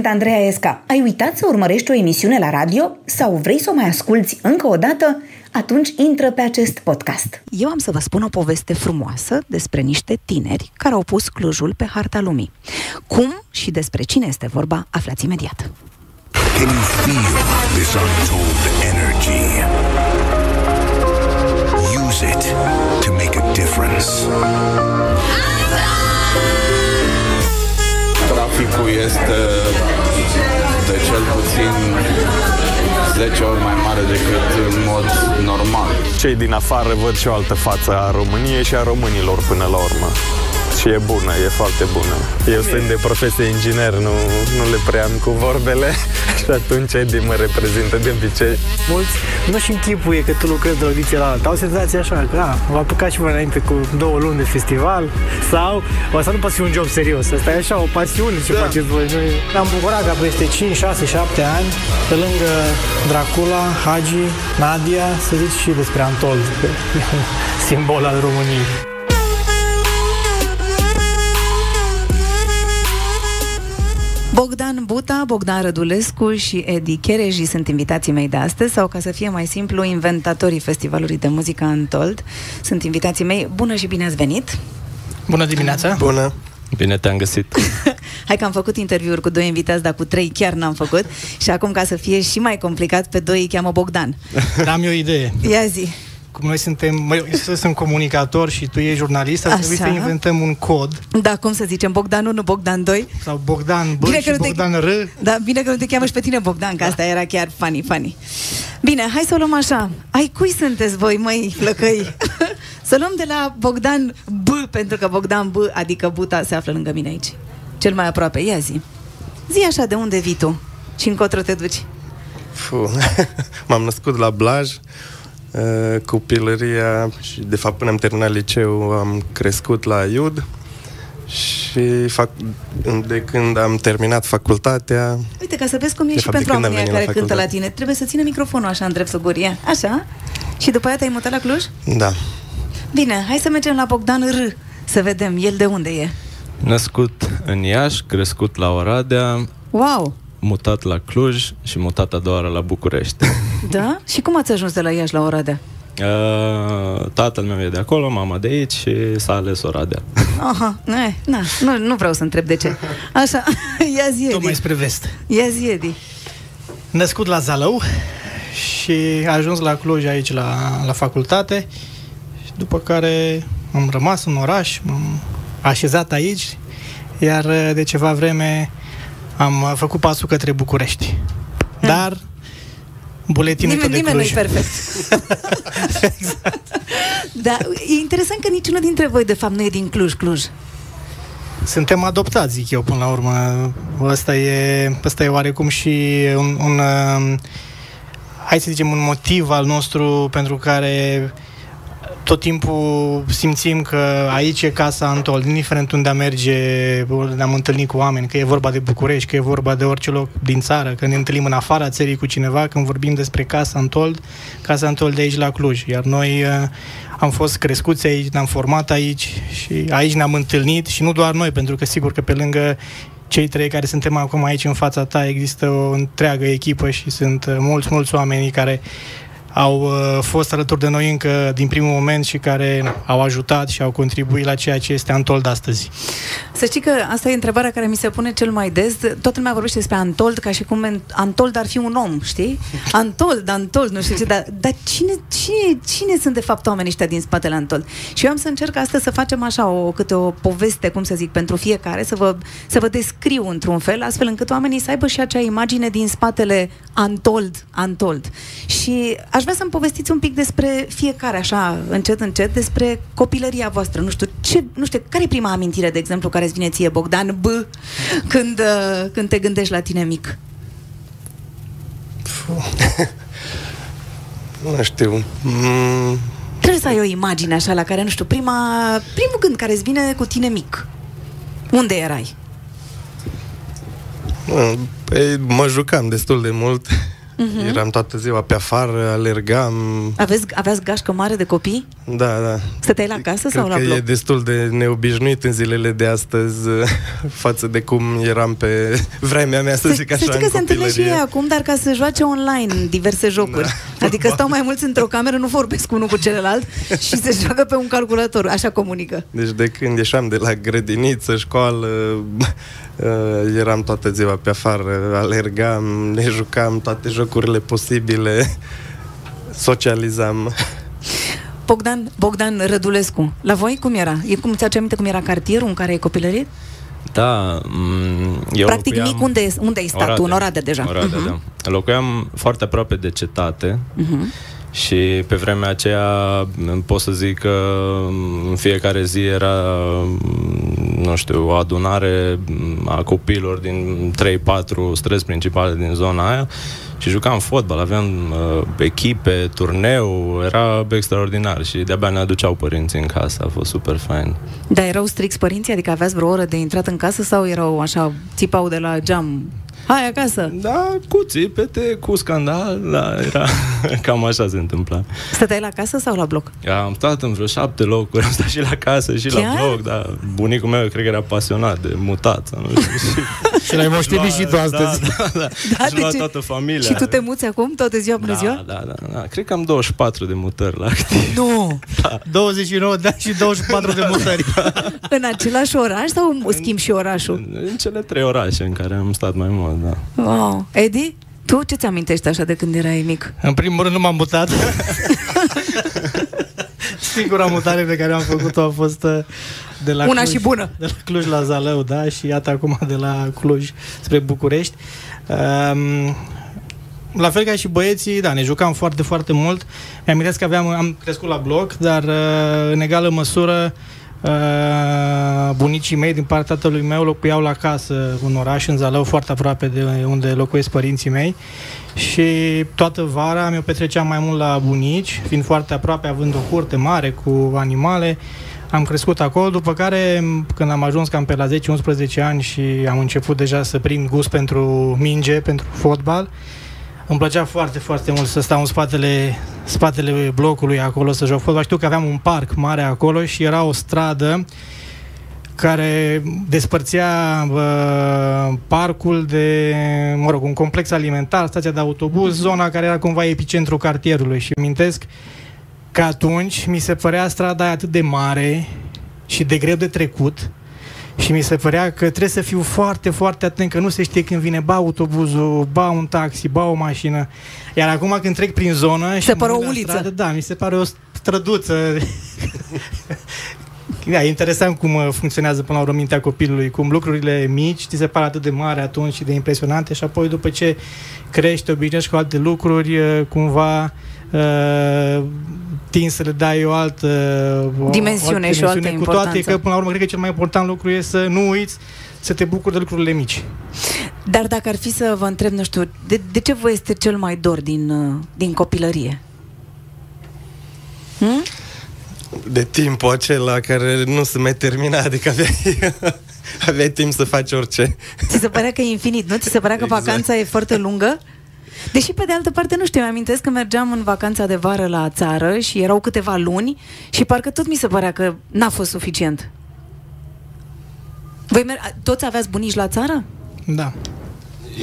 Sunt Andreea Esca. Ai uitat să urmărești o emisiune la radio sau vrei să o mai asculți încă o dată? Atunci intră pe acest podcast. Eu am să vă spun o poveste frumoasă despre niște tineri care au pus Clujul pe harta lumii. Cum și despre cine este vorba, aflați imediat. Can you feel this untold energy? Use it to make a difference. Traficul este de cel puțin 10 ori mai mare decât în mod normal. Cei din afară văd și o altă față a României și a românilor până la urmă și e bună, e foarte bună. Eu sunt de profesie inginer, nu, nu le prea am cu vorbele și atunci Edi mă reprezintă de obicei. Mulți nu-și închipuie că tu lucrezi de la ediție la alta. Au senzația așa că a, v-a apucat și mai înainte cu două luni de festival sau asta nu poate fi un job serios. Asta e așa o pasiune ce da. faceți voi. Noi am bucurat ca peste 5, 6, 7 ani pe lângă Dracula, Hagi, Nadia, să zici și despre Antold, simbol al României. Bogdan Buta, Bogdan Rădulescu și Edi Chereji sunt invitații mei de astăzi sau, ca să fie mai simplu, inventatorii Festivalului de Muzică Antold. Sunt invitații mei. Bună și bine ați venit! Bună dimineața! Bună! Bine te-am găsit! Hai că am făcut interviuri cu doi invitați, dar cu trei chiar n-am făcut. Și acum, ca să fie și mai complicat, pe doi îi cheamă Bogdan. Am eu o idee. Ia zi! Cum noi suntem, eu sunt comunicator și tu ești jurnalist, ar trebui să inventăm un cod. Da, cum să zicem, Bogdan 1, Bogdan 2. Sau Bogdan B bine și Bogdan te... R. Da, bine că nu te cheamă și pe tine Bogdan, că da. asta era chiar funny, funny. Bine, hai să o luăm așa. Ai cui sunteți voi, măi, flăcăi? să luăm de la Bogdan B, pentru că Bogdan B, adică Buta, se află lângă mine aici. Cel mai aproape. Ia zi. Zi așa, de unde vii tu? Și încotro te duci? Fuh. M-am născut la Blaj, Uh, copilăria și de fapt până am terminat liceu am crescut la IUD și fac, de când am terminat facultatea Uite, ca să vezi cum e și pentru oamenii care la cântă la tine Trebuie să țină microfonul așa în drept sugurie Așa? Și după aia te-ai mutat la Cluj? Da Bine, hai să mergem la Bogdan R Să vedem, el de unde e Născut în Iași, crescut la Oradea Wow! mutat la Cluj și mutat a doua oară la București. Da? Și cum ați ajuns de la Iași la Oradea? Uh, tatăl meu e de acolo, mama de aici și s-a ales Oradea. Aha, ne, na, nu, nu vreau să întreb de ce. Așa, ia zi, Edi. mai spre vest. Ia zi, Edi. Născut la Zalău și a ajuns la Cluj aici la, la facultate și după care am rămas în oraș, m-am așezat aici, iar de ceva vreme am uh, făcut pasul către București. Hmm. Dar buletinul nimeni, de nimeni Cluj. nu-i perfect. exact. Da, e interesant că niciunul dintre voi, de fapt, nu e din Cluj, Cluj. Suntem adoptați, zic eu, până la urmă. Ăsta e, ăsta e oarecum și un, un um, hai să zicem, un motiv al nostru pentru care tot timpul simțim că aici e casa Antol, indiferent unde merge, unde am întâlnit cu oameni, că e vorba de București, că e vorba de orice loc din țară, că ne întâlnim în afara țării cu cineva, când vorbim despre casa Antold, casa Antold de aici la Cluj. Iar noi uh, am fost crescuți aici, ne-am format aici și aici ne-am întâlnit și nu doar noi, pentru că sigur că pe lângă cei trei care suntem acum aici în fața ta, există o întreagă echipă și sunt uh, mulți, mulți oameni care au uh, fost alături de noi încă din primul moment și care au ajutat și au contribuit la ceea ce este Antold astăzi. Să știi că asta e întrebarea care mi se pune cel mai des. Toată lumea vorbește despre Antold ca și cum Antold ar fi un om, știi? Antold, Antold, nu știu ce, dar, dar cine, cine, cine sunt de fapt oamenii ăștia din spatele Antold? Și eu am să încerc astăzi să facem așa o, câte o poveste, cum să zic, pentru fiecare, să vă, să vă descriu într-un fel, astfel încât oamenii să aibă și acea imagine din spatele Antold, Antold. Și aș vrea să-mi povestiți un pic despre fiecare, așa, încet, încet, despre copilăria voastră. Nu știu, ce, nu știu, care e prima amintire, de exemplu, care îți vine ție, Bogdan B, când, uh, când te gândești la tine mic? nu știu. Mm. Trebuie să ai o imagine așa la care, nu știu, prima, primul gând care îți vine cu tine mic. Unde erai? Păi mă jucam destul de mult Uh-huh. Eram toată ziua pe afară, alergam. Aveți, aveați gașcă mare de copii? Da, da. Stăteai la casă Cred sau la că bloc? e destul de neobișnuit în zilele de astăzi față de cum eram pe vremea mea, să, Să, zic așa, să știi în că se întâlnesc și ei copilărie. acum, dar ca să joace online diverse jocuri. Da. Adică stau mai mulți într-o cameră, nu vorbesc unul cu celălalt și se joacă pe un calculator. Așa comunică. Deci de când ieșeam de la grădiniță, școală, uh, eram toată ziua pe afară, alergam, ne jucam toate jocurile posibile, socializam. Bogdan, Bogdan Rădulescu, la voi cum era? E cum ți-aduce aminte cum era cartierul în care ai copilărit? Da, m- eu Practic locuiam... mic, unde, unde ai stat tu? În Oradea deja. Oradea, Mhm. da. Locuiam foarte aproape de cetate Mhm. și pe vremea aceea m, pot să zic că m, în fiecare zi era, m, nu știu, o adunare m, a copiilor din 3-4 străzi principale din zona aia și jucam fotbal, aveam uh, echipe, turneu, era extraordinar și de-abia ne aduceau părinții în casă, a fost super fain. Dar erau strict părinții? Adică aveați vreo oră de intrat în casă sau erau așa, țipau de la geam? Hai acasă! Da, cu țipete, cu scandal, da, era cam așa se întâmpla. Stăteai la casă sau la bloc? Am stat în vreo șapte locuri, am stat și la casă și Chiar? la bloc, da. Bunicul meu cred că era pasionat de mutat, sau nu știu. și Și l-ai moștenit și tu astăzi. Da, da, da. Da, și de lua ce? toată familia. Și tu te muți acum toată ziua până da, ziua? da, da, da. Cred că am 24 de mutări la activ. Nu! 29 de ani și 24 de mutări. În același oraș sau schimbi și orașul? În cele trei orașe în care am stat mai mult, da. Wow. Edi, tu ce ți amintești așa de când erai mic? În primul rând nu m-am mutat. Singura mutare pe care am făcut-o a fost uh, de la Una Cluj, și bună. De la Cluj la Zalău, da, și iată acum de la Cluj spre București. Um, la fel ca și băieții, da, ne jucam foarte, foarte mult. Mi-am că aveam, am crescut la bloc, dar uh, în egală măsură uh, bunicii mei din partea tatălui meu locuiau la casă în oraș, în Zalău, foarte aproape de unde locuiesc părinții mei și toată vara mi-o petreceam mai mult la bunici, fiind foarte aproape, având o curte mare cu animale. Am crescut acolo, după care, când am ajuns cam pe la 10-11 ani și am început deja să prind gust pentru minge, pentru fotbal, îmi plăcea foarte, foarte mult să stau în spatele, spatele blocului acolo să joc fotbal. Știu că aveam un parc mare acolo și era o stradă care despărțea uh, parcul de, mă rog, un complex alimentar, stația de autobuz, zona care era cumva epicentrul cartierului. Și amintesc că atunci mi se părea strada aia atât de mare și de greu de trecut și mi se părea că trebuie să fiu foarte, foarte atent, că nu se știe când vine ba autobuzul, ba un taxi, ba o mașină. Iar acum când trec prin zonă... și Se mă pare o uit la uliță. Stradă, da, mi se pare o străduță. Da, e interesant cum uh, funcționează până la urmă mintea copilului, cum lucrurile mici ți se par atât de mari atunci și de impresionante și apoi după ce crești, te obișnuiești cu alte lucruri, uh, cumva uh, tin să le dai o altă o- Dimensiune altă și o altă dimensiune, Cu toate importanță. că până la urmă cred că cel mai important lucru e să nu uiți să te bucuri de lucrurile mici. Dar dacă ar fi să vă întreb, nu știu, de, de ce vă este cel mai dor din, uh, din copilărie? Hm? De timpul acela care nu se mai termina, adică aveai, aveai timp să faci orice. Ți se părea că e infinit, nu? Ți se părea că Exact. vacanța e foarte lungă? Deși, pe de altă parte, nu știu, mi-amintesc că mergeam în vacanța de vară la țară și erau câteva luni și parcă tot mi se părea că n-a fost suficient. Voi mer- toți aveați bunici la țară? Da.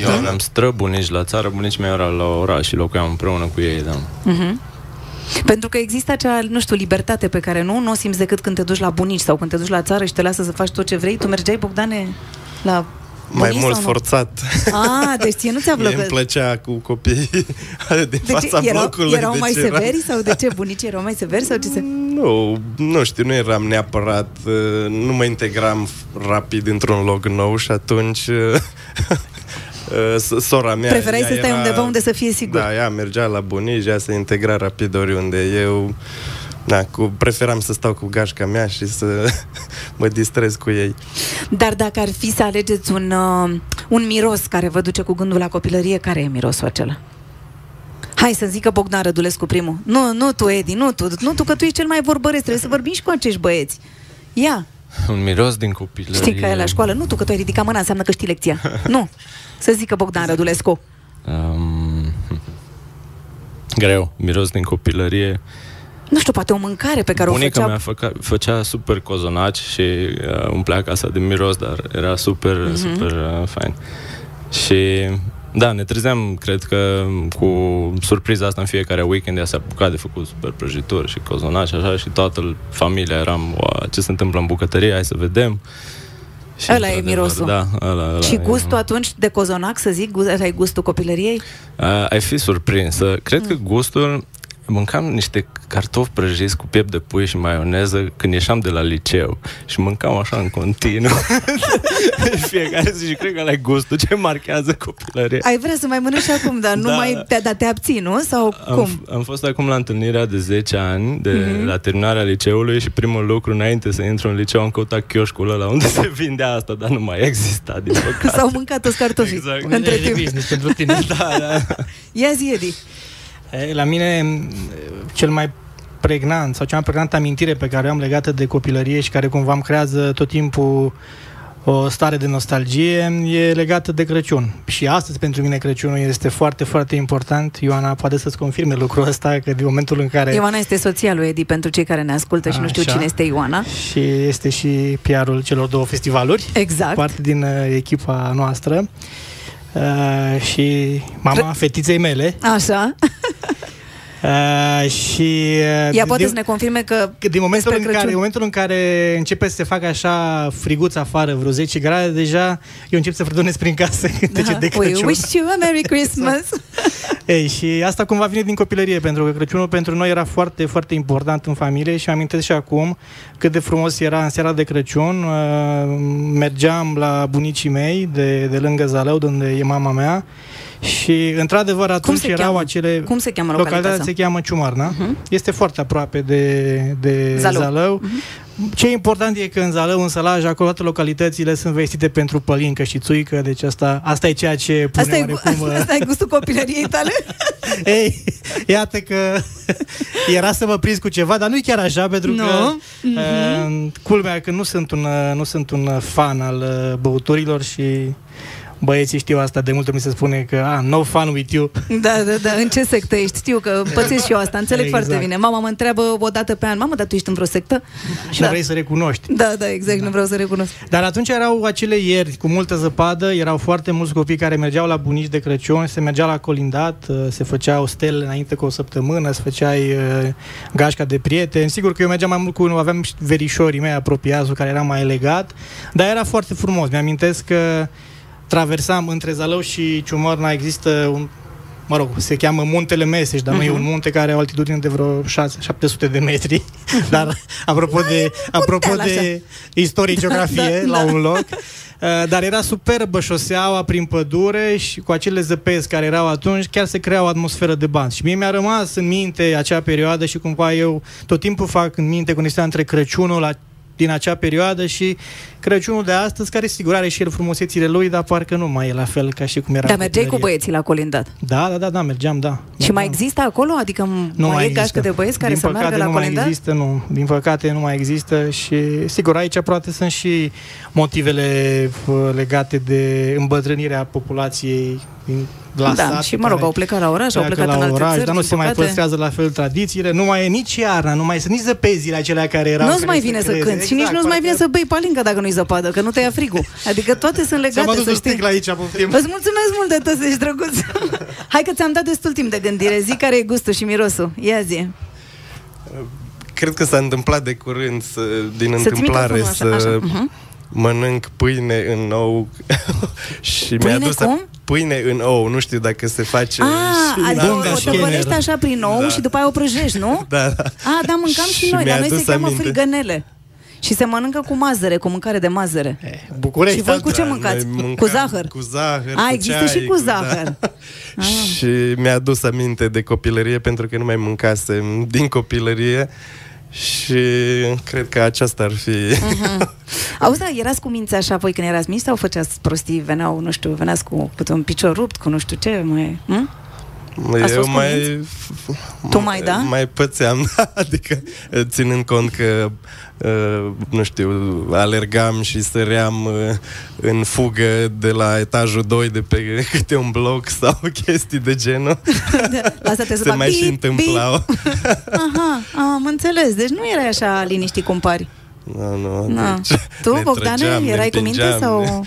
Eu aveam străbunici la țară, bunicii mei erau la oraș și locuiam împreună cu ei, da. Mhm. Pentru că există acea, nu știu, libertate pe care nu, nu o simți decât când te duci la bunici sau când te duci la țară și te lasă să faci tot ce vrei. Tu mergeai, Bogdane, la Mai bunici mult sau nu? forțat. Ah, deci ție nu ți-a Mie îmi plăcut. plăcea cu copiii din Deci fața erau, blocului. erau deci mai era- severi sau de ce? Bunicii erau mai severi sau ce se... Nu, nu știu, nu eram neapărat, uh, nu mă integram f- rapid într-un loc nou și atunci uh, uh, s- sora mea... Preferai ea să stai era- undeva unde să fie sigur. Da, ea mergea la bunici, ea se integra rapid oriunde. Eu da, cu, preferam să stau cu gașca mea și să mă distrez cu ei. Dar dacă ar fi să alegeți un, uh, un miros care vă duce cu gândul la copilărie, care e mirosul acela? Hai să zică Bogdan Rădulescu primul. Nu, nu tu, Edi, nu tu, nu tu, că tu ești cel mai vorbăresc, trebuie să vorbim și cu acești băieți. Ia, Un miros din copilărie. știi că e la școală. Nu tu, că tu ai ridicat mâna, înseamnă că știi lecția. nu. Să zică Bogdan Rădulescu. Um, greu, miros din copilărie. Nu știu, poate o mâncare pe care Bunica o făcea... mea făca, făcea super cozonaci și uh, umplea casa de miros, dar era super, Mhm. mm-hmm. super uh, fain. Și da, ne trezeam, cred că, cu surpriza asta în fiecare weekend, ea s-a apucat de făcut super prăjituri și cozonaci, așa, și toată familia eram, "Ua, ce se întâmplă în bucătărie, hai să vedem. Și Ăla e într-adevăr, mirosul. Da, ăla, ăla Și e- gustul atunci de cozonac, să zic, ăsta e gustul copilăriei? Uh, ai fi surprins. Cred Mm. că gustul... Mâncam niște cartofi prăjiți cu piept de pui și maioneză când ieșeam de la liceu și mâncam așa în continuu în fiecare zi și cred că ăla e gustul ce marchează copilăria. Ai vrea să mai mănânci și acum, dar nu Da. mai te, dar te abții, nu? Sau cum? Am, am fost acum la întâlnirea de 10 ani, de Mhm. la terminarea liceului și primul lucru înainte să intru în liceu am căutat chioșcul ăla unde se vindea asta, dar nu mai exista, din păcate. S-au mâncat toți cartofii Exact. între Idee de timp. business pentru tine. da, da. Ia zi, Edi. E, La mine, m, cel mai pregnant sau cea mai pregnantă amintire pe care o am legată de copilărie și care cumva îmi creează tot timpul o stare de nostalgie e legată de Crăciun. Și astăzi pentru mine Crăciunul este foarte, foarte important. Ioana poate să-ți confirme lucrul ăsta, că din momentul în care... Ioana este soția lui Edi pentru cei care ne ascultă și nu știu Așa. cine este Ioana. Și este și PR-ul celor două festivaluri. Exact. parte din uh, echipa noastră uh, și mama fetiței mele Așa. uh, și uh, Ea poate din, să ne confirme că că din momentul spre în, care, Crăciun. în momentul în care începe să se facă așa friguț afară, vreo 10 grade, deja eu încep să fredonesc prin casă cântece de We Crăciun. wish you a Merry Christmas. Ei, și asta cumva vine din copilărie, pentru că Crăciunul pentru noi era foarte, foarte important în familie și amintesc și acum cât de frumos era în seara de Crăciun. Uh, mergeam la bunicii mei de, de lângă Zalău, de unde e mama mea și într-adevăr atunci se erau cheamă? acele... Cum se cheamă Localitatea localitatea? se cheamă Ciumarna. Mhm. Este foarte aproape de, de Zalău. Zalău. Ce e important e că în Zalău, în Sălaj, acolo toate localitățile sunt vestite pentru pălincă și țuică, deci asta, asta e ceea ce pune Asta e, oarecum... uh, asta e gustul copilăriei tale? Ei, iată că era să mă prins cu ceva, dar nu e chiar așa, pentru Nu? că Mhm. uh, culmea că nu sunt un, uh, nu sunt un fan al uh, băuturilor și băieții știu asta, de multe ori mi se spune că ah, no fun with you. Da, da, da. În ce sectă ești? Știu că pățesc și eu asta. Înțeleg Exact. foarte bine. Mama mă întreabă o dată pe an. Mamă, dar tu ești în vreo sectă? Și Da. nu vrei să recunoști. Da, da, exact. Nu vreau să recunosc. Dar atunci erau acele ieri cu multă zăpadă, erau foarte mulți copii care mergeau la bunici de Crăciun, se mergea la colindat, uh, se făceau stele înainte cu o săptămână, se făceai uh, gașca de prieteni. Sigur că eu mergeam mai mult cu, aveam și verișorii mei apropiați cu care eram mai legat, dar era foarte frumos. Mi-amintesc că traversam între Zalău și Ciumărna, există un mă rog, se cheamă Muntele Meseș, dar uh-huh. nu e un munte care are o altitudine de vreo 6, 700 de metri. Dar apropo de, apropo munteal, de istorie, geografie, Da, la da. un loc. Uh, Dar era superbă șoseaua prin pădure și cu acele zăpezi care erau atunci, chiar se crea o atmosferă de bani. Și mie mi-a rămas în minte acea perioadă și cumva eu tot timpul fac în minte conexiunea între Crăciunul la, din acea perioadă și Crăciunul de astăzi, care sigur are și el frumusețile lui, dar parcă nu mai e la fel ca și cum era Dar în mergeai cu copilărie. băieții la colindat. Da, da, da, da, mergeam, da. Și mai Da. există acolo? Adică Nu mai, mai e gașcă există. de băieți care Din să păcate, meargă la nu mai colindat? există, nu. Din păcate nu mai există și sigur aici poate sunt și motivele uh, legate de îmbătrânirea populației din la da, sat, și mă rog, care au plecat la oraș, au pleacă plecat în la alte oraș, țări, dar nu din se mai păcate. păstrează la fel tradițiile, nu mai e nici iarna, nu mai sunt nici zăpezile acelea care erau. Nu-ți care mai vine să creeze. cânti și nici Exact, nu-ți mai vine parcă- să bei palincă dacă nu-i zăpadă, că nu te ia frigul. Adică toate sunt Ți-am legate, adus să un știi. sticlă aici, poftim. Îți mulțumesc mult de tot, ești drăguț. Hai că ți-am dat destul timp de gândire. Zi care e gustul și mirosul. Ia zi. Cred că s-a întâmplat de curând să, din Să-ți întâmplare microfonul așa, să așa. Mhm. mănânc pâine în ou și Pâine mi-a dus cum? Pâine în ou, nu știu dacă se face Ah, și- adică o, Bunga o Skinner. tăvălești așa prin ou Da. și după aia o prăjești, nu? Da, da. Ah, da, mâncam și, Și noi, dar mi-a noi se adus cheamă aminte. frigănele. Și se mănâncă cu mazăre, cu mâncare de mazăre. Eh, București, Și voi cu ce Da, mâncați? noi mâncam Cu zahăr? Cu zahăr, A, cu există ceai, și cu da. zahăr. Ah. Și mi-a adus aminte de copilărie pentru că nu mai mâncasem din copilărie și cred că aceasta ar fi... Mhm. Auzi, da, erați cu minți așa voi când erați mici sau făceați prostii, veneau, nu știu, veneați cu, cu un picior rupt, cu nu știu ce, mai... Hm? Ați Eu fost mai... Tu mai, da? Mai pățeam, da, adică ținând cont că uh, nu știu, alergam și săream uh, în fugă de la etajul 2 de pe câte un bloc sau chestii de genul. La asta te Se mai și întâmplau. Aha, am înțeles. Deci nu erai așa liniștit cum pari. Nu, nu, Na. deci Tu, ne Bogdane, trăgeam, ne erai cu minte împingeam, sau... ne- Da,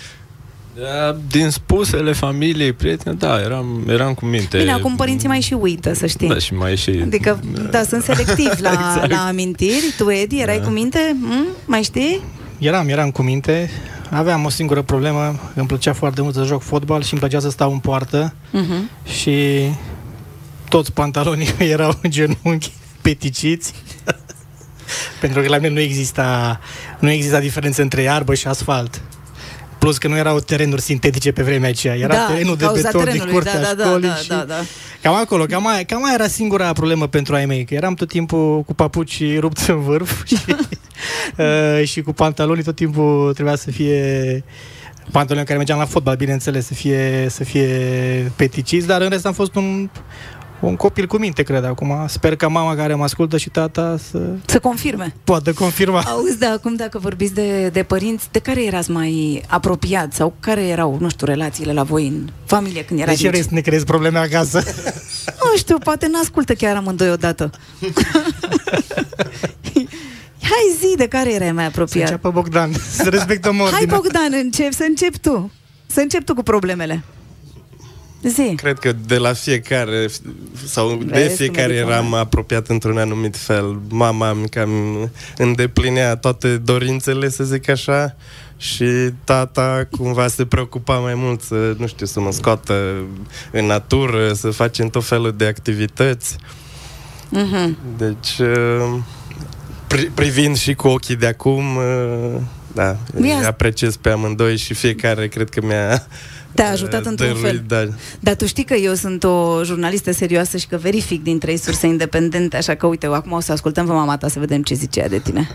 din spusele familiei, prieteni, da, eram, eram cu minte. Bine, acum părinții mai și uită, să știi. Da, și mai și... Adică, da, sunt selectivi la, Exact. la amintiri. Tu, Edi, erai Da. cu minte? Mm? Mai știi? Eram, eram cu minte. Aveam o singură problemă. Îmi plăcea foarte mult să joc fotbal și îmi plăcea să stau în poartă. Uh-huh. Și toți pantalonii mei erau în genunchi peticiți. Pentru că la mine nu exista, nu exista diferență între iarbă și asfalt. Plus că nu erau terenuri sintetice pe vremea aceea. Era da, terenul de cauza beton din terenului, curtea da, da, școlii da, și da, da. Cam acolo, cam aia, cam aia era singura problemă pentru ai mei, că eram tot timpul cu papuci rupți în vârf și, uh, și cu pantalonii tot timpul trebuia să fie pantaloni care mergeam la fotbal, bineînțeles, să fie, să fie peticiți, dar în rest am fost un, un copil cu minte, cred, acum. Sper că mama care mă ascultă și tata să Să confirme. poată confirma. Auzi, da, acum dacă vorbiți de, de părinți, de care erați mai apropiat sau care erau, nu știu, relațiile la voi în familie când De erați ce vrei mici? să ne creezi probleme acasă? Nu știu, poate n-ascultă chiar amândoi odată. Hai zi de care erai mai Să apropiat. înceapă Bogdan, să respectăm Hai ordinea. Bogdan, încep, să încep tu. Să încep tu cu problemele. Zi. Cred că de la fiecare sau Vezi de cum fiecare e eram diploma. apropiat într-un anumit fel. Mama îmi cam îndeplinea toate dorințele, să zic așa, și tata cumva se preocupa mai mult să, nu știu, să mă scoată în natură, să facem tot felul de activități. Mhm. Deci, uh, pri- privind și cu ochii de acum, uh, da, Ia- îi apreciez pe amândoi și fiecare cred că mi-a Te-a ajutat uh, într-un dăruit, fel. Da, Dar tu știi că eu sunt o jurnalistă serioasă și că verific din trei surse independente, așa că uite, acum o să ascultăm pe mama ta să vedem ce zice ea de tine.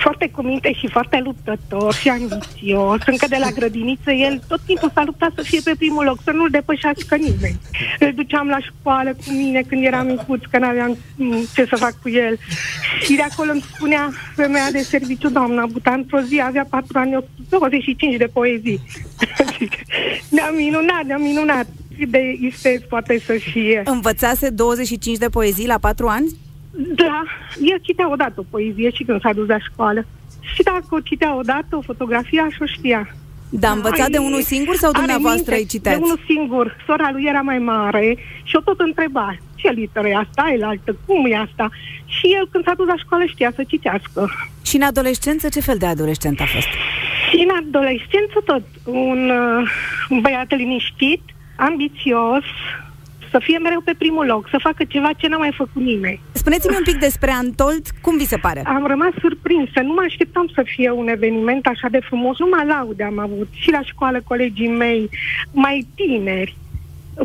foarte cu minte și foarte luptător și ambițios. Încă de la grădiniță, el tot timpul s-a luptat să fie pe primul loc, să nu-l depășească nimeni. Îl duceam la școală cu mine când eram micuț, că n-aveam mm, ce să fac cu el. Și de acolo îmi spunea femeia de serviciu, doamna Buta, într-o zi avea 4 ani, 25 de poezii. ne-a minunat, ne-a minunat. Cât de isteț poate să fie. Învățase 25 de poezii la 4 ani? Da, el citea odată o poezie și când s-a dus la școală. Și dacă o citea odată, o fotografie, aș o știa. Da, a învățat Ai- de unul singur sau are dumneavoastră îi minte citeați? De unul singur. Sora lui era mai mare și o tot întreba ce literă e asta, e altă, cum e asta? Și el când s-a dus la școală știa să citească. Și în adolescență, ce fel de adolescent a fost? Și în adolescență tot un, uh, un băiat liniștit, ambițios, să fie mereu pe primul loc, să facă ceva ce n-a mai făcut nimeni. Spuneți-mi un pic despre Antold, cum vi se pare? Am rămas surprinsă, nu mă așteptam să fie un eveniment așa de frumos, numai laude am avut și la școală colegii mei, mai tineri.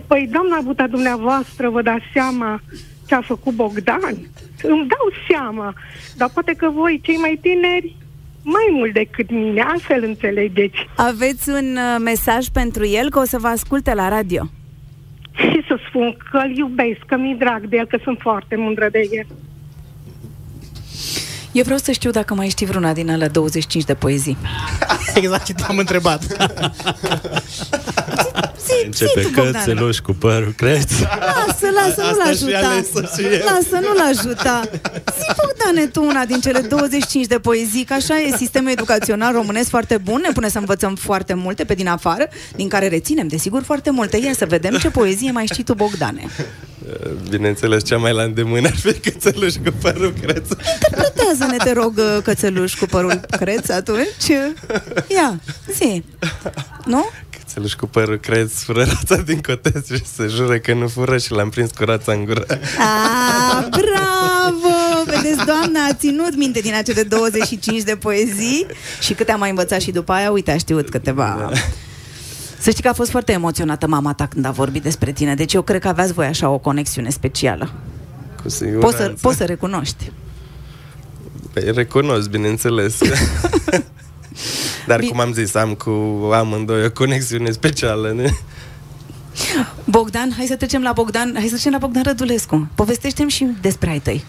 Păi, doamna Buta, dumneavoastră, vă dați seama ce a făcut Bogdan? Îmi dau seama, dar poate că voi, cei mai tineri, mai mult decât mine, altfel înțelegeți. Aveți un uh, mesaj pentru el, că o să vă asculte la radio. Și să spun că îl iubesc, că mi-e drag de el, că sunt foarte mândră de el. Eu vreau să știu dacă mai știi vreuna din alea 25 de poezii. Exact ce te-am întrebat. Zi, Începe zi tu, Bogdane. cățeluș cu părul creț. Lasă, lasă, nu-l Asta și ajuta. ales-o și eu. Lasă, nu-l ajuta. Zi, Bogdane, tu una din cele 25 de poezii, că așa e sistemul educațional românesc foarte bun, ne pune să învățăm foarte multe pe din afară, din care reținem, desigur, foarte multe. Ia să vedem ce poezie mai știi tu, Bogdane. Bineînțeles, cea mai la îndemână ar fi cățeluș cu părul creț. Interpretează-ne, te rog, uh, cățeluș cu părul creț atunci. Ia, zi. Nu? Cățeluș cu părul creț, fură rața din cotez și se jură că nu fură și l-am prins cu rața în gură. A, bravo! Vedeți, doamna a ținut minte din acele 25 de poezii și câte am mai învățat și după aia, uite, a știut câteva... Să știi că a fost foarte emoționată mama ta când a vorbit despre tine, deci eu cred că aveați voi așa o conexiune specială. Cu siguranță. Poți să, poți să recunoști. Păi, recunosc, bineînțeles. Dar Bine. cum am zis, am cu amândoi o conexiune specială. Ne? Bogdan, hai să trecem la Bogdan, hai să trecem la Bogdan Rădulescu. Povestește-mi și despre ai tăi.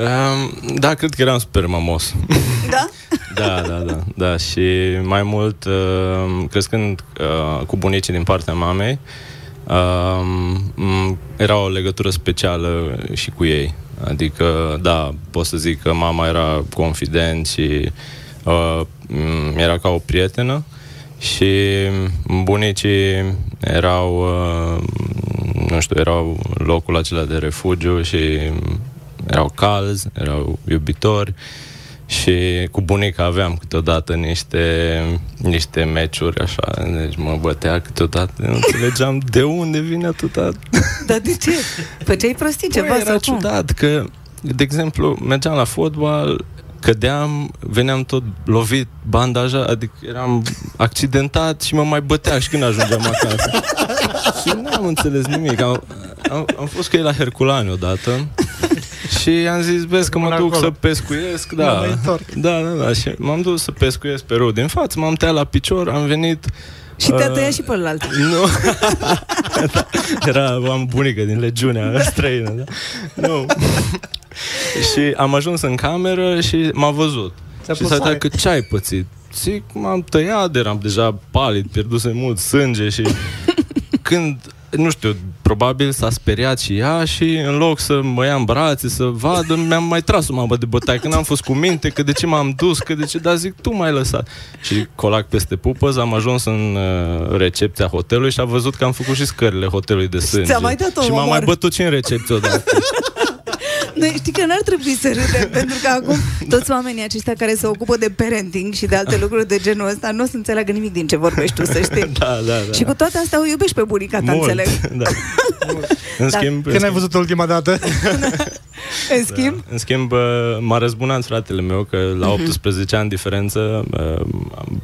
Um, da, cred că eram super mamos. Da? da, da, da, da. Și mai mult, uh, crescând uh, cu bunicii din partea mamei, uh, m- era o legătură specială și cu ei. Adică, da, pot să zic că mama era confident și uh, m- era ca o prietenă și bunicii erau, uh, nu știu, erau locul acela de refugiu și erau calzi, erau iubitori și cu bunica aveam câteodată niște, niște meciuri așa, deci mă bătea câteodată, nu înțelegeam de unde vine atâta... Dar de ce? Făceai prostii ceva Bă, era sau cum? ciudat că, de exemplu, mergeam la fotbal, cădeam, veneam tot lovit, bandajat, adică eram accidentat și mă mai bătea și când ajungeam acasă. și nu am înțeles nimic. Am, am, am fost cu ei la Herculani odată și am zis, vezi că mă Rămân duc acolo. să pescuiesc, Mă da. mai întorc. Da, da, da. Și m-am dus să pescuiesc pe râu din față, m-am tăiat la picior, am venit Și te-a Uh, tăiat și pe ălalt. nu. da, era am bunică din legiunea străină. Da? Nu. și am ajuns în cameră și m-a văzut. Ți-a și pus s-a uitat soare. că ce ai pățit? Zic, m-am tăiat, eram deja palid, pierduse mult sânge și când, nu știu, probabil s-a speriat și ea și în loc să mă ia în brațe, să vadă, mi-am mai tras o mamă de bătaie, că n-am fost cu minte, că de ce m-am dus, că de ce, dar zic, tu m-ai lăsat. Și colac peste pupăz, am ajuns în uh, recepția hotelului și a văzut că am făcut și scările hotelului de sânge. ți-a mai dat un și m-a omor. mai bătut și în recepție odată. Noi știi că n-ar trebui să râdem, pentru că acum toți oamenii aceștia care se ocupă de parenting și de alte lucruri de genul ăsta nu o să înțeleagă nimic din ce vorbești tu, să știi. da, da, da. Și cu toate astea o iubești pe bunica ta, Mult, înțeleg. da. în Da. schimb, Când ai văzut ultima dată? În schimb, În schimb, uh, m-a răzbunat fratele meu că Mhm. la 18 ani diferență uh,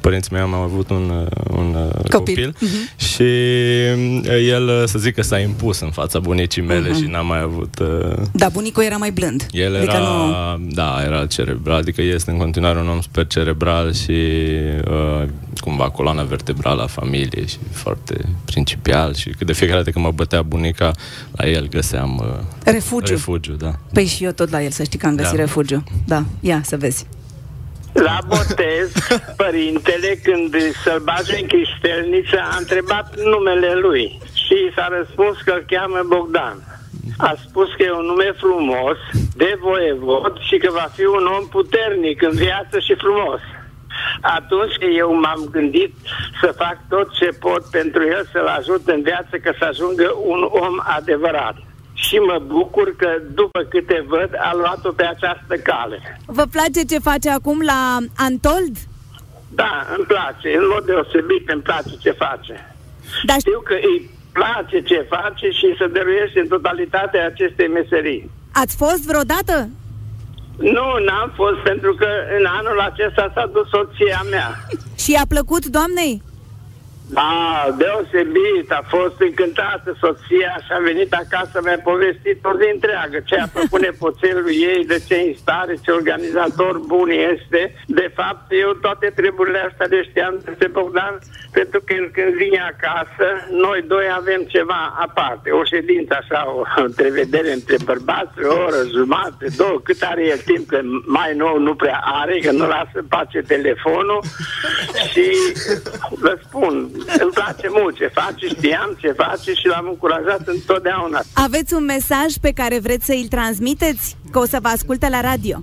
părinții mei au avut un, uh, un uh, Copil. copil, și uh, el, uh, să zic că s-a impus în fața bunicii mele Mhm. și n-a mai avut... uh, da, bunicul era mai blând. El Adică era, nu... da, era cerebral, adică este în continuare un om super cerebral și uh, cumva coloana vertebrală a familiei și foarte principial și că de fiecare dată când mă bătea bunica, la el găseam uh, Refugiu. refugiu, da. Păi și eu tot la el, să știi că am găsit Da. refugiu. Da, ia să vezi. La botez, părintele, când să-l bage în cristelniță, a întrebat numele lui și s-a răspuns că îl cheamă Bogdan. A spus că e un nume frumos, de voievod și că va fi un om puternic în viață și frumos. Atunci eu m-am gândit să fac tot ce pot pentru el să-l ajut în viață că să ajungă un om adevărat. Și mă bucur că după câte văd a luat-o pe această cale. Vă place ce face acum la Antold? Da, îmi place. În mod deosebit îmi place ce face. Dar Știu că îi place ce face și se dăruiește în totalitate acestei meserii. ați fost vreodată? Nu, n-am fost pentru că în anul acesta s-a dus soția mea. Și i-a plăcut doamnei? Da, deosebit, a fost încântată soția și a venit acasă, mi-a povestit o zi întreagă ce a făcut nepoțelul ei, de ce instare, ce organizator bun este. De fapt, eu toate treburile astea le știam despre Bogdan, pentru că el când vine acasă, noi doi avem ceva aparte, o ședință așa, o întrevedere între bărbați, o oră, jumate, două, cât are el timp, că mai nou nu prea are, că nu lasă în pace telefonul și vă spun, îmi place mult ce face, știam ce face și l-am încurajat întotdeauna. Aveți un mesaj pe care vreți să îl transmiteți? Că o să vă asculte la radio.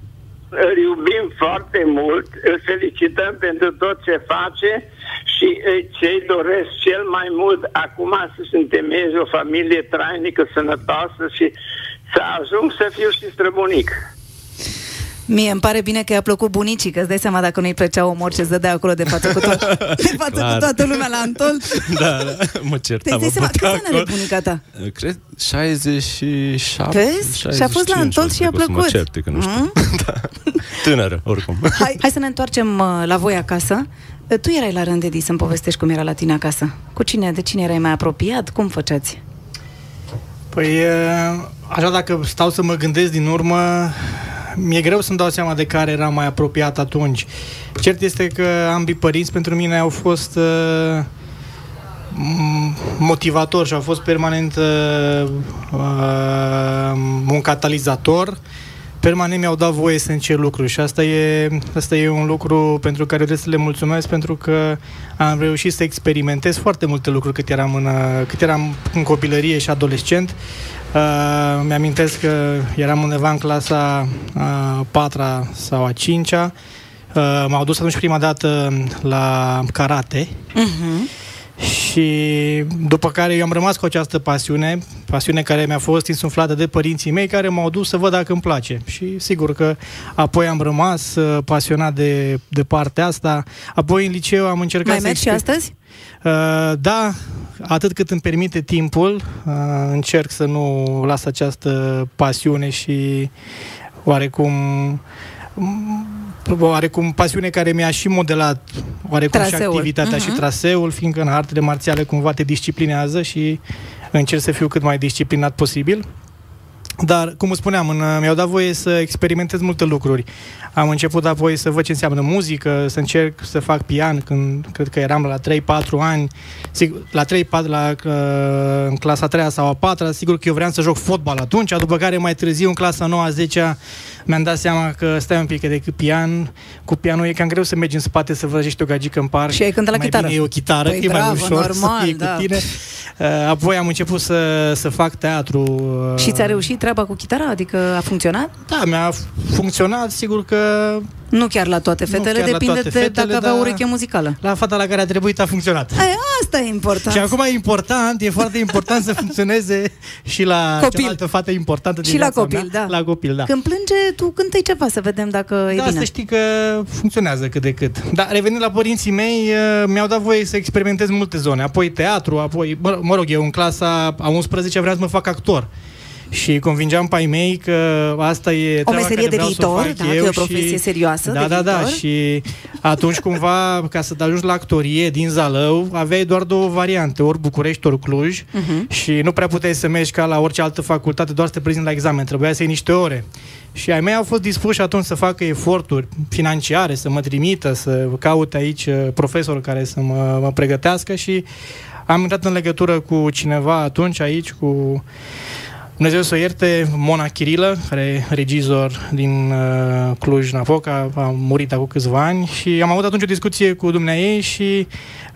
Îl iubim foarte mult, îl felicităm pentru tot ce face și eh, ce-i doresc cel mai mult acum să-și întemeieze o familie trainică, sănătoasă și să ajung să fiu și străbunic. Mie îmi pare bine că i-a plăcut bunicii, că îți dai seama dacă nu-i plăcea omor ce dădea acolo de față cu, to- de față cu Clar. toată lumea la Antol. da, da, mă certam. Te-ai mă seama, bătea câți ani are acolo. bunica ta? Cred 67 Vezi? Și a fost la 65, Antol nu și știu, i-a că o să plăcut. Mă certe, că nu știu. Mm? da. Tânără, oricum. Hai, hai să ne întoarcem uh, la voi acasă. Uh, Tu erai la rând, Edi, să-mi povestești cum era la tine acasă. Cu cine, de cine erai mai apropiat? Cum făceați? Păi, e, așa dacă stau să mă gândesc din urmă, mi-e greu să-mi dau seama de care era mai apropiat atunci. Cert este că ambii părinți pentru mine au fost uh, motivator și a fost permanent uh, uh, un catalizator permanent mi-au dat voie să încerc lucruri și asta e, asta e un lucru pentru care trebuie să le mulțumesc pentru că am reușit să experimentez foarte multe lucruri cât eram în, cât eram în copilărie și adolescent. Uh, mi-amintesc că eram undeva în clasa a patra sau a cincea. Uh, m-au dus atunci prima dată la karate. Uh-huh. Și după care eu am rămas cu această pasiune, pasiune care mi-a fost insuflată de părinții mei, care m-au dus să văd dacă îmi place. Și sigur că apoi am rămas uh, pasionat de, de partea asta. Apoi în liceu am încercat Mai să... mergi și astăzi? Uh, da, atât cât îmi permite timpul, uh, încerc să nu las această pasiune și oarecum oarecum pasiune care mi-a și modelat oarecum traseul. și activitatea uh-huh. și mhm. traseul, fiindcă în artele marțiale cumva te disciplinează și încerc să fiu cât mai disciplinat posibil. Dar, cum spuneam, în, mi-au dat voie să experimentez multe lucruri. Am început apoi să văd ce înseamnă muzică, să încerc să fac pian când cred că eram la 3-4 ani. Sigur, la 3-4, la, uh, în clasa 3 sau a 4 sigur că eu vreau să joc fotbal atunci, după care mai târziu, în clasa 9 10 mi-am dat seama că stai un pic, că decât pian, cu pianul e cam greu să mergi în spate să vrăjești o gagică în parc. Și ai cântat la mai chitară. Bine e o chitară, păi e bravo, mai ușor normal, să fie da. cu tine. Uh, apoi am început să, să fac teatru. Uh, și ți-a reușit treaba cu chitara? Adică a funcționat? Da, mi-a funcționat, sigur că nu chiar la toate fetele, depinde toate de fetele, dacă avea ureche muzicală. La fata la care a trebuit a funcționat. Ai, asta e important. Și acum e important, e foarte important să funcționeze și la copil. cealaltă fată importantă din Și la copil, mea, da. La copil, da. Când plânge, tu cântă ceva să vedem dacă da, e bine. Da, să știi că funcționează cât de cât. Dar revenind la părinții mei, uh, mi-au dat voie să experimentez multe zone. Apoi teatru, apoi, mă, mă rog, eu în clasa a 11 vreau să mă fac actor și convingeam pe ai mei că asta e o meserie de viitor, da, că e o profesie și... serioasă Da, de da, viitor. da, și atunci cumva ca să ajungi la actorie din Zalău, aveai doar două variante, ori București, ori Cluj uh-huh. și nu prea puteai să mergi ca la orice altă facultate doar să te prezinți la examen, trebuia să iei niște ore. Și ai mei au fost dispuși atunci să facă eforturi financiare, să mă trimită, să caute aici uh, profesori care să mă, mă pregătească și am intrat în legătură cu cineva atunci aici, cu Dumnezeu să o ierte, Mona Chirilă, care e regizor din uh, Cluj-Napoca, a murit acum câțiva ani și am avut atunci o discuție cu dumneai și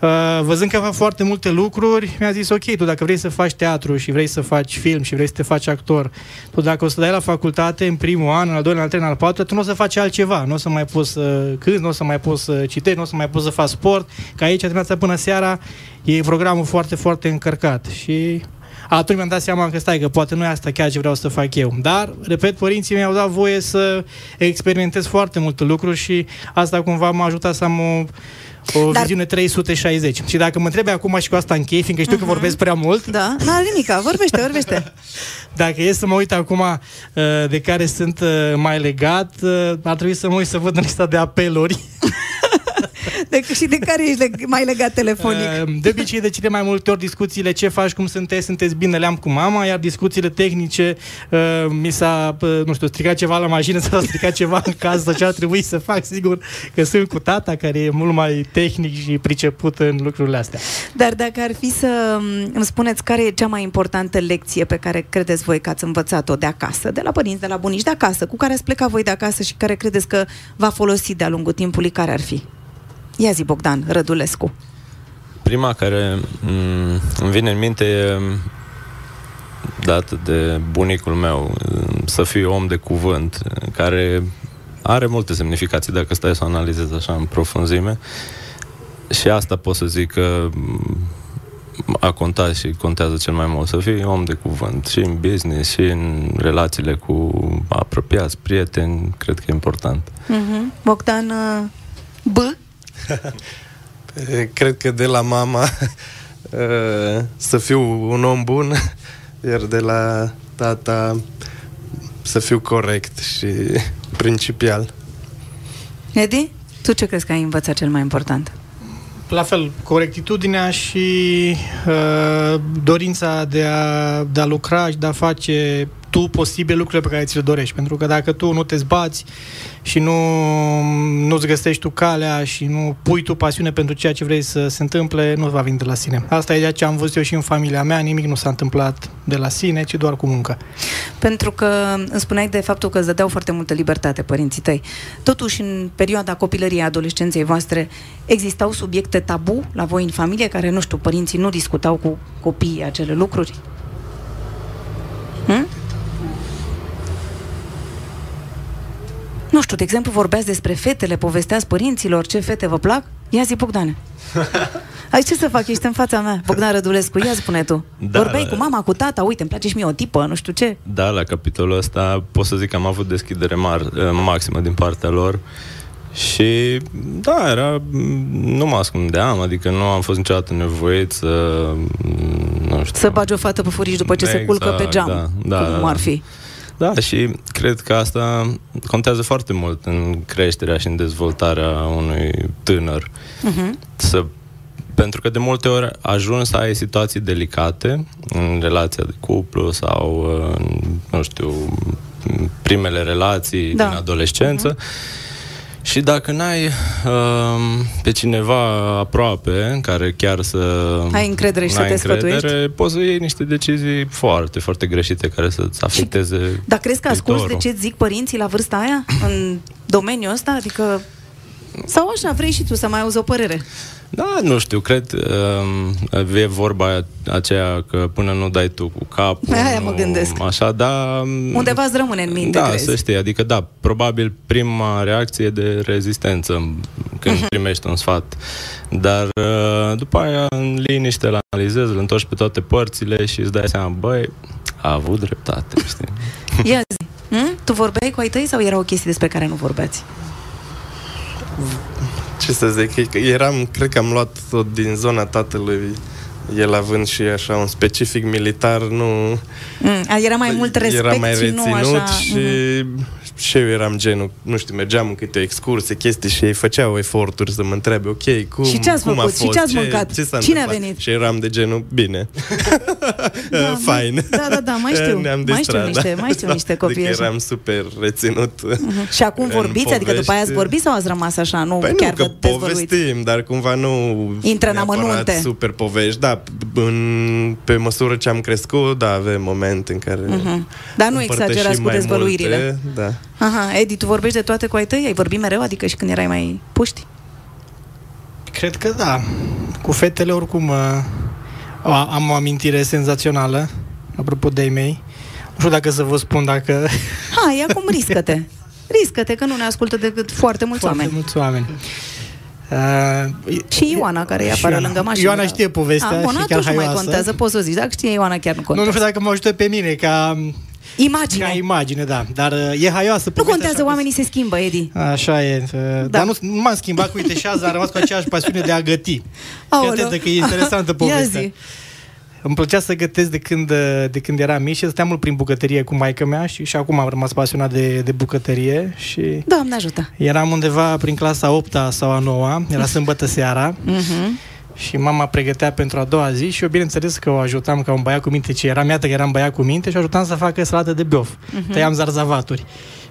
uh, văzând că fac foarte multe lucruri, mi-a zis, ok, tu dacă vrei să faci teatru și vrei să faci film și vrei să te faci actor, tu dacă o să dai la facultate în primul an, în al doilea, în al treilea, în al patrulea, tu nu o să faci altceva, nu o să mai poți să cânti, nu o să mai poți să citești, nu o să mai poți să faci sport, că aici dimineața până seara e programul foarte, foarte încărcat. Și atunci mi-am dat seama că stai, că poate nu e asta chiar ce vreau să fac eu. Dar, repet, părinții mi-au dat voie să experimentez foarte multe lucruri și asta cumva m-a ajutat să am o o Dar... viziune 360. Și dacă mă întrebi acum și cu asta închei, fiindcă știu uh-huh. că mhm. vorbesc prea mult. Da, n-are nimic, vorbește, vorbește. dacă e să mă uit acum uh, de care sunt uh, mai legat, uh, ar trebui să mă uit să văd în lista de apeluri. de, și de care ești leg- mai legat telefonic? Ehm, de obicei, de cele mai multe ori, discuțiile ce faci, cum sunteți, sunteți bine, le-am cu mama, iar discuțiile tehnice, uh, mi s-a, uh, nu știu, stricat ceva la mașină sau stricat ceva în casă, ce ar trebui să fac, sigur că sunt cu tata, care e mult mai tehnic și priceput în lucrurile astea. Dar dacă ar fi să mm, îmi spuneți care e cea mai importantă lecție pe care credeți voi că ați învățat-o de acasă, de la părinți, de la bunici, de acasă, cu care ați plecat voi de acasă și care credeți că va folosi de-a lungul timpului, care ar fi? Ia zi, Bogdan Rădulescu. Prima care mm, îmi vine în minte e dată de bunicul meu, să fiu om de cuvânt, care are multe semnificații dacă stai să o analizezi așa în profunzime. Și asta pot să zic că a contat și contează cel mai mult să fii om de cuvânt și în business și în relațiile cu apropiați, prieteni, cred că e important. Uh-huh. Bogdan uh, B. Cred că de la mama uh, să fiu un om bun, iar de la tata să fiu corect și principial. Edi, tu ce crezi că ai învățat cel mai important? La fel, corectitudinea și uh, dorința de a, de a lucra și de a face tu posibil lucrurile pe care ți le dorești. Pentru că dacă tu nu te zbați și nu, nu-ți găsești tu calea și nu pui tu pasiune pentru ceea ce vrei să se întâmple, nu va veni de la sine. Asta e ceea ce am văzut eu și în familia mea, nimic nu s-a întâmplat de la sine, ci doar cu muncă. Pentru că îmi spuneai de faptul că îți dădeau foarte multă libertate părinții tăi. Totuși, în perioada copilăriei, adolescenței voastre, existau subiecte tabu la voi în familie care, nu știu, părinții nu discutau cu copiii acele lucruri? Hm? Nu știu, de exemplu, vorbeați despre fetele, povesteați părinților ce fete vă plac? Ia zi, Bogdane. Ai ce să fac? Ești în fața mea. Bogdan Rădulescu, ia spune tu. Da, Vorbeai da. cu mama, cu tata, uite, îmi place și mie o tipă, nu știu ce. Da, la capitolul ăsta pot să zic că am avut deschidere mar, eh, maximă din partea lor și da, era, nu mă ascundeam, adică nu am fost niciodată nevoit să, nu știu. Să bagi o fată pe furiș după ce se Exact, culcă pe geam, da, da, cum da. ar fi. Da, și cred că asta contează foarte mult în creșterea și în dezvoltarea unui tânăr. Uh-huh. Să, pentru că de multe ori ajungi să ai situații delicate în relația de cuplu sau, în, nu știu, în primele relații Da. din adolescență. Și dacă n-ai um, pe cineva aproape în care chiar să Ai încredere și să n-ai te încredere, sfătuiești? poți să iei niște decizii foarte, foarte greșite care să-ți afecteze Dar crezi că asculți de viitorul. ce zic părinții la vârsta aia? În domeniul ăsta? Adică... Sau așa, vrei și tu să mai auzi o părere? Da, nu știu, cred um, e vorba aia- aceea că până nu dai tu cu capul Aia nu, mă gândesc. Așa, da Undeva îți rămâne în minte, Da, crezi? să știi, adică da, probabil prima reacție e de rezistență când Mhm. primești un sfat Dar uh, după aia în liniște îl analizezi, îl întorci pe toate părțile și îți dai seama, băi, a avut dreptate, știi? Ia zi. Hm? Tu vorbeai cu ai tăi sau erau chestii despre care nu vorbeați? Ce să zic, că eram, cred că am luat tot din zona tatălui, el având și așa un specific militar, nu... Mm, era mai mult respect era mai și reținut nu așa... și, Mhm. și eu eram genul, nu știu, mergeam în câte o excursie, chestii și ei făceau eforturi să mă întrebe, ok, cum, Și ce ați cum a făcut? Și fost? ce ați mâncat? Ce s-a Cine a întâmplat? venit? Și eram de genul, bine. Da, Fine. Da, da, da, mai știu. Ne-am mai știu distrat, niște, da. mai știu niște copii Adică așa. eram super reținut. Mhm. Și acum în vorbiți? Adică după aia ați povești. vorbit sau ați rămas așa? Nu Păi chiar nu, că vă dezvăluiți? povestim, dar cumva nu Intră în neapărat amănunte. super povești. Da, în, pe măsură ce am crescut, da, avem momente în care Mhm. Dar nu împărtășim exagerați cu mai dezvăluirile. Multe, da. Aha, Edi, tu vorbești de toate cu ai tăi? Ai vorbit mereu? Adică și când erai mai puști? Cred că da. Cu fetele oricum uh, a- am o amintire senzațională, apropo de ei mei. Nu știu dacă să vă spun dacă... Hai, acum riscă-te. Riscă-te, că nu ne ascultă decât foarte mulți Foarte oameni. mulți oameni. Uh, Și Ioana, care e și apară Ioana. lângă mașină. Ioana știe povestea A, bun, și chiar atunci nu mai haioasă. contează, poți să zici. Dacă știe Ioana, chiar nu Nu, contează. nu știu dacă mă ajută pe mine ca, Imagine. ca imagine, da. Dar uh, e haioasă Nu povestea contează, așa oamenii se schimbă, Edi. că- Așa e. Uh, Da. Dar nu, nu m-am schimbat, cu uite, și azi am rămas cu aceeași pasiune de a găti. Aoleu. Fii că e interesantă Ia povestea. zi. Îmi plăcea să gătesc de când, de când eram mic și stăteam mult prin bucătărie cu maica mea și, și acum am rămas pasionat de, de bucătărie și Doamne ajută. eram undeva prin clasa 8 sau a 9 era sâmbătă seara Mhm. și mama pregătea pentru a doua zi și eu bineînțeles că o ajutam ca un băiat cu minte ce eram, iată că eram băiat cu minte și o ajutam să facă salată de biof. Mhm. Tăiam zarzavaturi.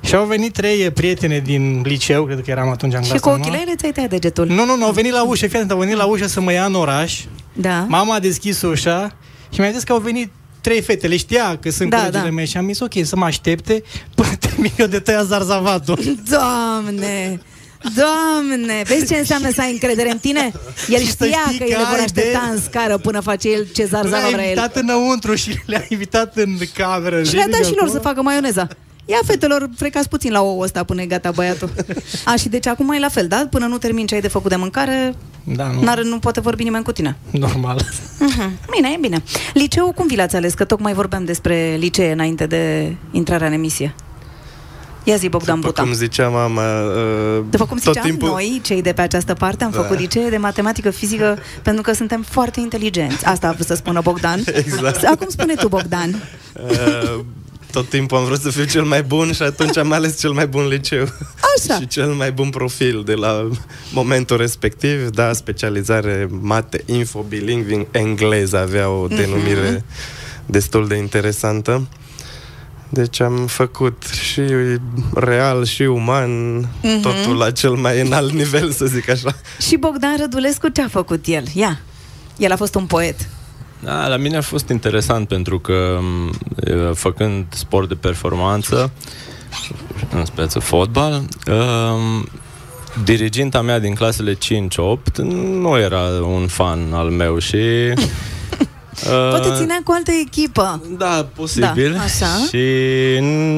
Și au venit trei prietene din liceu, cred că eram atunci în Și clasa cu 9. ochii ți-ai tăiat degetul. Nu, nu, nu, au venit la ușă, fii atent, au venit la ușă să mă ia în oraș Da. Mama a deschis ușa și mi-a zis că au venit trei fete. Le știa că sunt Da, da, colegele da. mele și am zis ok, să mă aștepte până termin eu de tăiat zarzavatul. Doamne! Doamne! Vezi ce înseamnă să ai încredere în tine? El Și să știa știi că că ele vor ai aștepta de- în scară până face el ce zarzava Le-a vrea el. invitat înăuntru și le-a invitat în cameră. în Și le-a dat living și lor acolo. să facă maioneza. Ia fetelor, frecați puțin la ouă ăsta până e gata băiatul. A, și deci acum e la fel, da? Până nu termin ce ai de făcut de mâncare, Da, nu, n-are, nu poate vorbi nimeni cu tine. normal. Mhm. Bine, e bine. Liceu, cum vi l-ați ales? Că tocmai vorbeam despre licee înainte de intrarea în emisie. Ia zi, Bogdan După Buta. cum zicea mama, uh, După cum tot ziceam, timpul... noi, cei de pe această parte, am Da. făcut licee de matematică, fizică, pentru că suntem foarte inteligenți. Asta a vrut să spună Bogdan. Exact. Acum spune tu, Bogdan. Uh, tot timpul am vrut să fiu cel mai bun și atunci am ales cel mai bun liceu. Așa. și cel mai bun profil de la momentul respectiv, da, specializare mate, info, bilingving, engleză avea o denumire destul de interesantă. Deci am făcut și real și uman, Mhm. totul la cel mai înalt nivel, să zic așa. Și Bogdan Rădulescu ce a făcut el? Ia, el a fost un poet. Da, la mine a fost interesant pentru că m, e, făcând sport de performanță, în speță fotbal, um, diriginta mea din clasele 5-8 nu era un fan al meu și... uh, Poate ținea cu altă echipă. Da, posibil. Da, așa. Și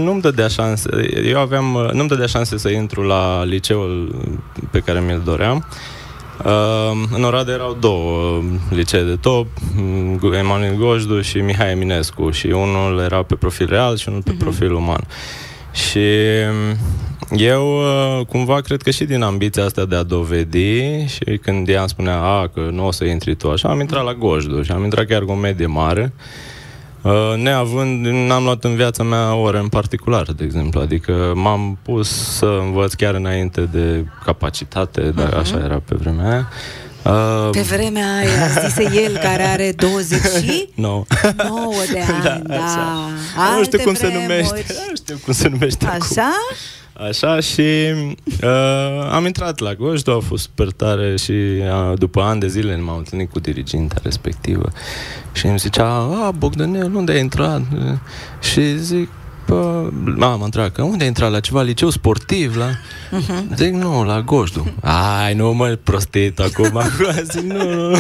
nu-mi dădea șanse. Eu aveam, nu-mi dădea șanse să intru la liceul pe care mi-l doream. Uh, în Oradea erau două licee de top, mm, Emanuel Gojdu și Mihai Eminescu și unul era pe profil real și unul pe profil uman. Și mm, eu uh, cumva cred că și din ambiția asta de a dovedi și când ea îmi spunea a, că nu o să intri tu așa, am intrat la Gojdu și am intrat chiar cu o medie mare. Uh, neavând, n-am luat în viața mea ore în particular, de exemplu. Adică m-am pus să învăț chiar înainte de capacitate, dar așa era pe vremea aia. Uh, Pe vremea aia, zise el, care are 20 și... no. 9 de ani, da. așa. nu știu Alte cum se vremuri. numește. Nu știu cum se numește acum. Așa? Așa și uh, am intrat la Gojdu, a fost super tare și uh, după ani de zile m-am întâlnit cu diriginta respectivă și îmi zicea, a, Bogdanel, unde ai intrat? Și zic, Bă, m-am întrebat că unde ai intrat? La ceva liceu sportiv? La... Uh-huh. Zic, nu, la Gojdu. Ai, nu mă prostit acum. Zic, nu, nu.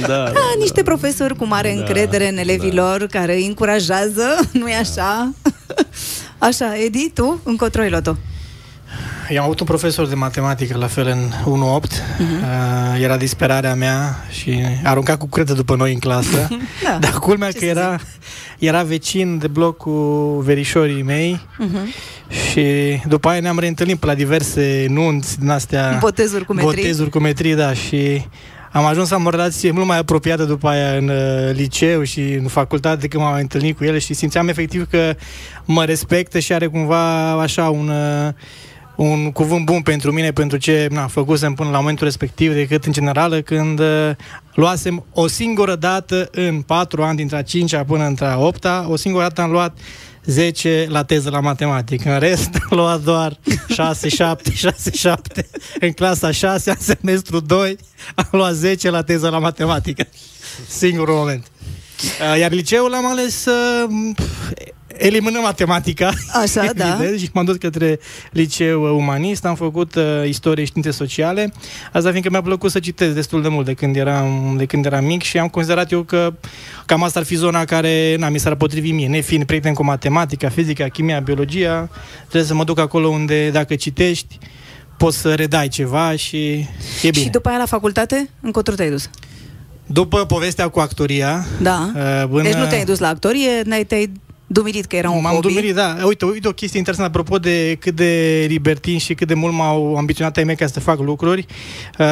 da, da, Da, niște profesori cu mare Da, încredere în elevilor, care îi încurajează, nu-i așa? Așa, Edi, tu, încotro ai luat-o. Eu am avut un profesor de matematică, la fel, în 1-8. Uh-huh. Uh, era disperarea mea și arunca cu credă după noi în clasă. Da. Dar culmea Ce că să era, era vecin de bloc cu verișorii mei Uh-huh. și după aia ne-am reîntâlnit pe la diverse nunți din astea. Botezuri cu metrii. Botezuri cu metrii, da, și am ajuns să am o relație mult mai apropiată după aia în uh, liceu și în facultate când m-am întâlnit cu ele și simțeam efectiv că mă respectă și are cumva așa un, uh, un cuvânt bun pentru mine, pentru ce na, făcusem până la momentul respectiv, decât în generală când uh, luasem o singură dată în patru ani, dintre a cincea până între a opta, o singură dată am luat 10 la teză la matematică. În rest am luat doar 6, 7, 6, 7. În clasa 6, în semestru 2, am luat 10 la teză la matematică. Singurul moment. Uh, Iar liceul am ales să eliminăm matematica. Așa, da. evident, Și m-am dus către liceu umanist, am făcut uh, istorie și științe sociale. Asta fiindcă mi-a plăcut să citesc destul de mult de când eram, de când eram mic și am considerat eu că cam asta ar fi zona care na, mi s-ar potrivi mie. Nefiind prieten cu matematica, fizica, chimia, biologia, trebuie să mă duc acolo unde dacă citești poți să redai ceva și e bine. Și după aia la facultate, încotro te-ai dus. După povestea cu actoria, Da. uh, până... Deci nu te-ai dus la actorie, n-ai, te-ai dumirit că era un M-am hobby. dumerit, da. Uite, uite o chestie interesantă apropo de cât de libertin și cât de mult m-au ambiționat ai mei ca să fac lucruri. Uh,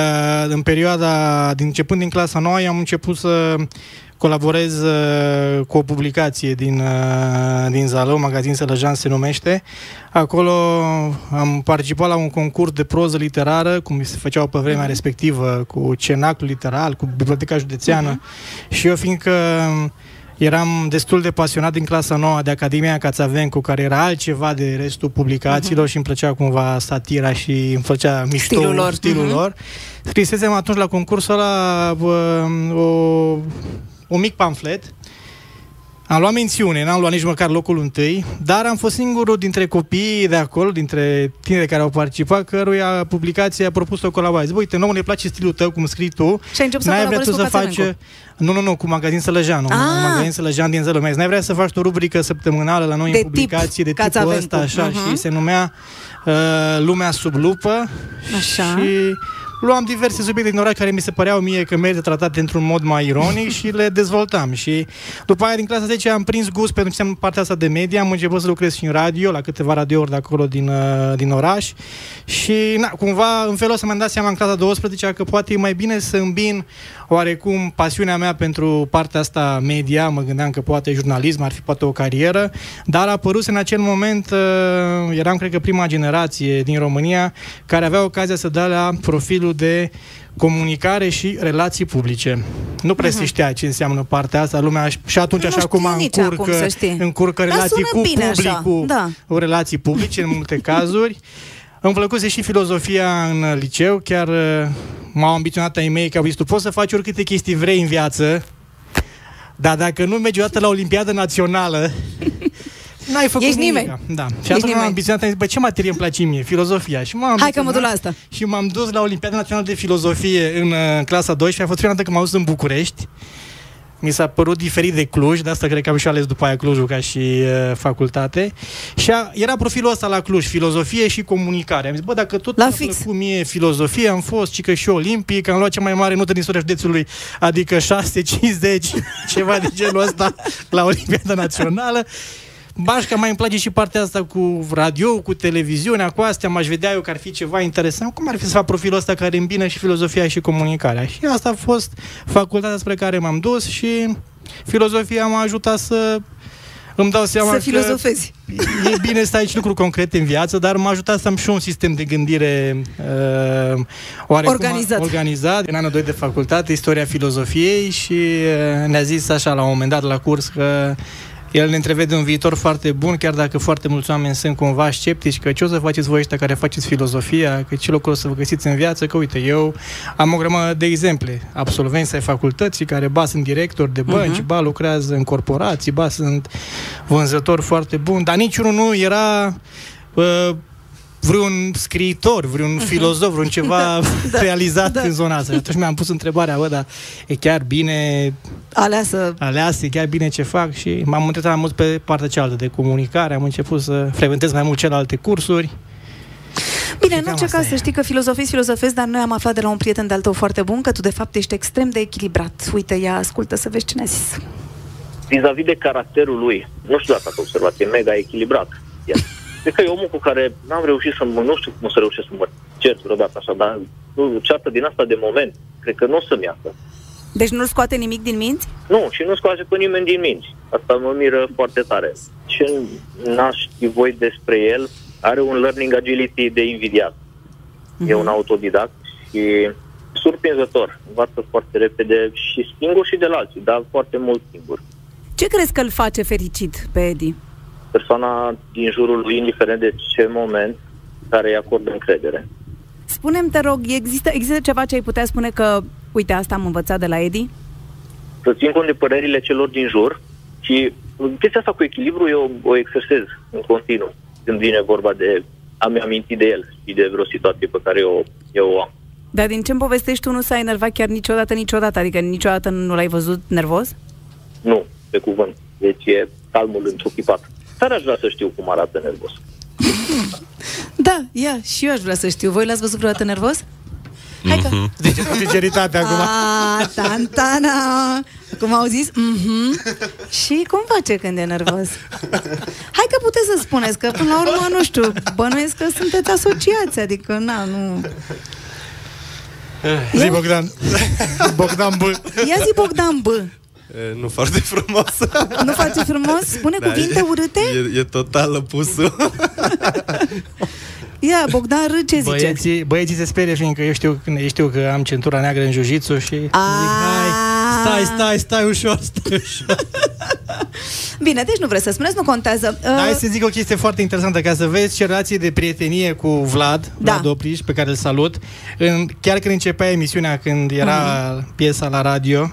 în perioada, din, începând din clasa 9, am început să colaborez uh, cu o publicație din, uh, din Zalău, magazin Sălăjan se numește. Acolo am participat la un concurs de proză literară, cum se făceau pe vremea respectivă, cu cenacul literal, cu biblioteca județeană. Și eu, fiindcă Eram destul de pasionat din clasa 9 de Academia Cațavencu, care era altceva de restul publicațiilor uh-huh. și îmi plăcea cumva satira și îmi făcea mișto Stilul lor. stilul Mhm. lor. Scrisesem atunci la concursul ăla bă, o, un mic pamflet am luat mențiune, n-am luat nici măcar locul întâi, dar am fost singurul dintre copiii de acolo, dintre tineri care au participat, căruia publicația a propus o colaborare. Zic, uite, nouă ne place stilul tău, cum scrii tu, Și ai început să N-ai vrea colaborezi tu cu să faci... Cațavencu. Nu, nu, nu, cu magazin Sălăjean. Ah! Un magazin Sălăjean din Zălămea. N-ai vrea să faci o rubrică săptămânală la noi De în tip publicații de tipul Cațavencu. ăsta, așa, Mhm. și se numea uh, Lumea sub lupă. Așa. Și luam diverse subiecte din oraș care mi se păreau mie că merită tratate într-un mod mai ironic și le dezvoltam. Și după aia, din clasa 10, am prins gust pentru ce înseamnă partea asta de media. Am început să lucrez și în radio, la câteva radiouri de acolo din, uh, din oraș. Și, na, cumva, în felul ăsta mi-am dat seama în clasa 12 că poate e mai bine să îmbin oarecum pasiunea mea pentru partea asta media, mă gândeam că poate jurnalism ar fi poate o carieră, dar a apărut în acel moment, uh, eram cred că prima generație din România care avea ocazia să dea la profilul de comunicare și relații publice. Nu prea se știa ce înseamnă partea asta. Lumea și atunci, Nu așa știe cum nici încurcă, acum, să știi. încurcă Dar relații sună cu bine așa, publicul, da. o relații publice în multe cazuri. Îmi plăcuse și filozofia în liceu, chiar uh, m-au ambiționat ai mei că au zis, tu poți să faci oricâte chestii vrei în viață, dar dacă nu mergi odată la Olimpiadă Națională, n-ai făcut Ești nimic. nimeni. Da. Și Ești atunci m-am nimeni. ambiționat, am zis, bă, ce materie îmi place mie? Filozofia. Și m-am Hai că mă duc la ambiționat asta. Și m-am dus la Olimpiada Națională de Filozofie în uh, clasa 12. A fost prima dată când m-am dus în București. Mi s-a părut diferit de Cluj, de asta cred că am și ales după aia Clujul ca și uh, facultate. Și a, era profilul ăsta la Cluj, filozofie și comunicare. Am zis, bă, dacă tot La mi-a fix. plăcut mie filozofie, am fost și că și olimpic, am luat cea mai mare notă din istoria județului, adică 6,50, ceva de genul ăsta, la Olimpiada Națională. Bașca mai îmi place și partea asta cu radio, cu televiziunea, cu astea, m-aș vedea eu că ar fi ceva interesant. Cum ar fi să fac profilul ăsta care îmbină și filozofia și comunicarea? Și asta a fost facultatea spre care m-am dus și filozofia m-a ajutat să îmi dau seama Să că filozofezi. e bine să ai și lucruri concrete în viață, dar m-a ajutat să am și un sistem de gândire uh, oarecum Organizat. organizat. În anul 2 de facultate, istoria filozofiei și uh, ne-a zis așa la un moment dat la curs că el ne întrevede un viitor foarte bun, chiar dacă foarte mulți oameni sunt cumva sceptici că ce o să faceți voi ăștia care faceți filozofia, că ce lucruri o să vă găsiți în viață, că uite, eu am o grămadă de exemple, absolvenți ai facultății care ba sunt directori de bănci, Mhm. ba lucrează în corporații, ba sunt vânzători foarte buni, dar niciunul nu era uh, vreun scriitor, vreun filozof, vreun ceva da, realizat da. în zona asta. Și atunci mi-am pus întrebarea, bă, dar e chiar bine Aleasă. aleas, e chiar bine ce fac și m-am întrebat mai mult pe partea cealaltă de comunicare, am început să frecventez mai mult celelalte cursuri. Bine, Și în cam orice asta caz e. să știi că filozofezi filozofezi, dar noi am aflat de la un prieten de-al tău foarte bun că tu de fapt ești extrem de echilibrat. Uite, ia ascultă să vezi ce ne-a zis. vis-a-vis de caracterul lui, nu știu dacă ați observat, e mega echilibrat. El. Cred că e omul cu care n-am reușit să mă, nu știu cum să reușesc să mă cert vreodată așa, dar nu, ceartă din asta de moment, cred că nu o să-mi iasă. Deci nu-l scoate nimic din minți? Nu, și nu scoate pe nimeni din minți. Asta mă miră foarte tare. Ce n-aș ști voi despre el, are un learning agility de invidiat. E un autodidact și surprinzător. Învață foarte repede și singur și de la alții, dar foarte mult singur. Ce crezi că îl face fericit pe Edi? Persoana din jurul lui, indiferent de ce moment, care îi acordă încredere. Spune-mi, te rog, există, există ceva ce ai putea spune că, uite, asta am învățat de la Edi? Să țin cont de părerile celor din jur și chestia asta cu echilibru eu o exersez în continuu când vine vorba de a-mi aminti de el și de vreo situație pe care eu, eu o am. Dar din ce-mi povestești tu nu s-a enervat chiar niciodată, niciodată? Adică niciodată nu l-ai văzut nervos? Nu, pe cuvânt. Deci e calmul întruchipat. Dar aș vrea să știu cum arată nervos. Da, ia, și eu aș vrea să știu. Voi l-ați văzut vreodată nervos? Hai că... Zice cu sinceritate acum. Ah, tantana! Cum au zis? Mhm. Și cum face când e nervos? Hai că puteți să spuneți că, până la urmă, nu știu, bănuiesc că sunteți asociați, adică, na, nu... Zi Bogdan. Bogdan B. Ia zi Bogdan B. E, nu foarte frumos. Nu face frumos? Spune Da, cuvinte e- urâte? E, e total opusul. Ia, Bogdan R, ce zice? Băieții, băieții se sperie fiindcă eu știu, eu știu că am centura neagră în jiu-jitsu și zic, hai, stai, stai, stai ușor, stai ușor. Bine, deci nu vreți să spuneți, nu contează. Dar hai Uh, să zic o chestie foarte interesantă, ca să vezi ce relație de prietenie cu Vlad, Da. Vlad Opriș, pe care îl salut. În, chiar când începea emisiunea, când era Mhm. piesa la radio,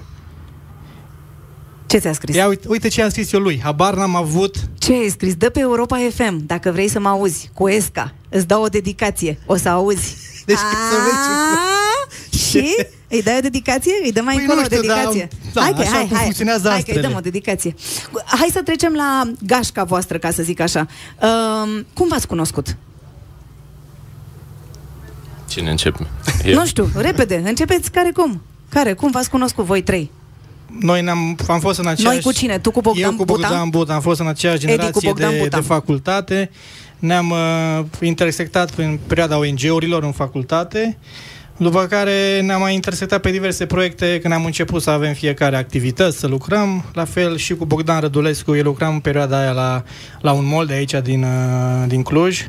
ce ți-a scris? ia uite, uite ce am scris eu lui. Habar n-am avut Ce ai scris? Dă pe Europa FM, dacă vrei să mă auzi, cu Esca. Îți dau o dedicație, o să auzi. Deci, să vezi ce- Ah, Și? Îi dai o dedicație? Îi dăm mai Păi încolo nu o știu, dedicație? dar- da, hai că, așa hai, cum hai, funcționează hai că îi astrele. dăm o dedicație. Hai să trecem la gașca voastră, ca să zic așa. Um, cum v-ați cunoscut? Cine începe? Nu știu, repede, începeți care cum? Care? Cum v-ați cunoscut voi trei? Noi ne-am, am fost în aceeași... Noi cu cine? Tu cu Bogdan Eu cu Buta? Bogdan Buta. Am fost în aceeași Edi cu generație Bogdan de, Buta. de facultate. Ne-am uh, intersectat în perioada ONG-urilor în facultate. După care ne-am mai intersectat pe diverse proiecte când am început să avem fiecare activități, să lucrăm. La fel și cu Bogdan Rădulescu, eu lucram în perioada aia la, la un mall de aici din, uh, din Cluj.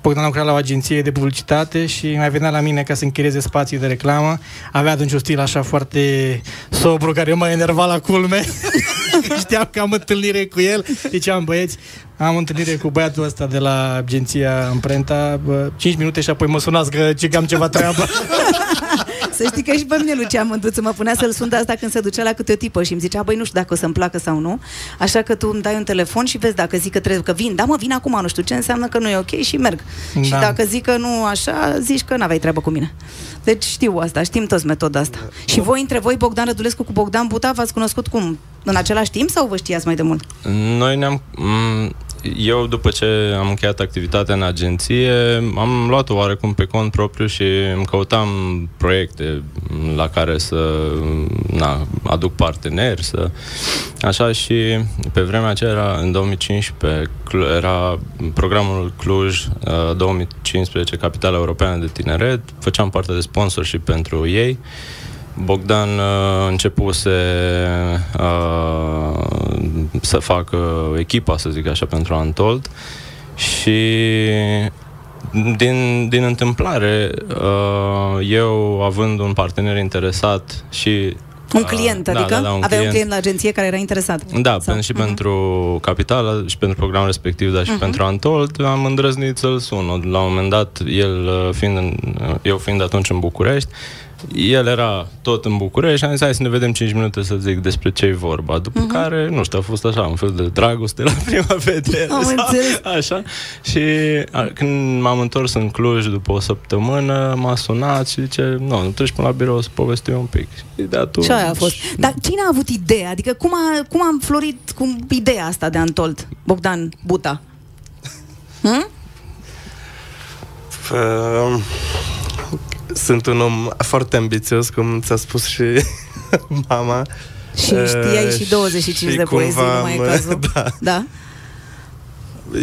Bogdan lucra la o agenție de publicitate și mai venea la mine ca să închirieze spații de reclamă. Avea atunci un stil așa foarte sobru, care eu mă enerva la culme. Știam că am întâlnire cu el. Ziceam, băieți, am întâlnire cu băiatul ăsta de la agenția Amprenta, bă, 5 minute și apoi mă sunați că, că am ceva treabă. Să știi că și pe mine Lucian Mânduță mă punea să-l sun de asta când se ducea la câte o tipă și îmi zicea, băi, nu știu dacă o să-mi placă sau nu, așa că tu îmi dai un telefon și vezi dacă zic că trebuie, că vin, da mă, vin acum, nu știu ce înseamnă că nu e ok și merg. Da. Și dacă zic că nu așa, zici că n-aveai treabă cu mine. Deci știu asta, știm toți metoda asta. Și voi, între voi, Bogdan Rădulescu cu Bogdan Buta, v-ați cunoscut cum? În același timp sau vă știați mai de mult? Noi ne-am... m- Eu, după ce am încheiat activitatea în agenție, am luat-o oarecum pe cont propriu și îmi căutam proiecte la care să na, aduc parteneri, să... Așa și pe vremea aceea era, în 2015, Clu- era programul Cluj uh, 2015, Capitala Europeană de Tineret, făceam parte de sponsorship pentru ei. Bogdan uh, începuse uh, să facă echipa, să zic așa, pentru Antold și din, din întâmplare, uh, eu având un partener interesat și Un client, da, adică? da, da, un Aveai client. un client la agenție care era interesat. Da, Sau? pen, și Mhm. pentru Capital și pentru programul respectiv, dar și Mhm. pentru Antold, am îndrăznit să-l sun. La un moment dat, el uh, fiind în, uh, eu fiind atunci în București, el era tot în București și am zis, hai să ne vedem 5 minute să zic despre ce e vorba. După Mhm. care, nu știu, a fost așa, un fel de dragoste la prima vedere. Am sau înțeles. Așa. Și a, când m-am întors în Cluj după o săptămână, m-a sunat și zice, nu, nu treci până la birou să povestim un pic. Și de atunci... Și aia a fost. Dar cine a avut ideea? Adică cum a, cum a înflorit cum, ideea asta de Antold? Bogdan Buta. Hm? Uh, sunt un om foarte ambițios, cum ți-a spus și mama. Și știai și 25 și de poezii, cumva nu mai e am- cazul. Da. Da?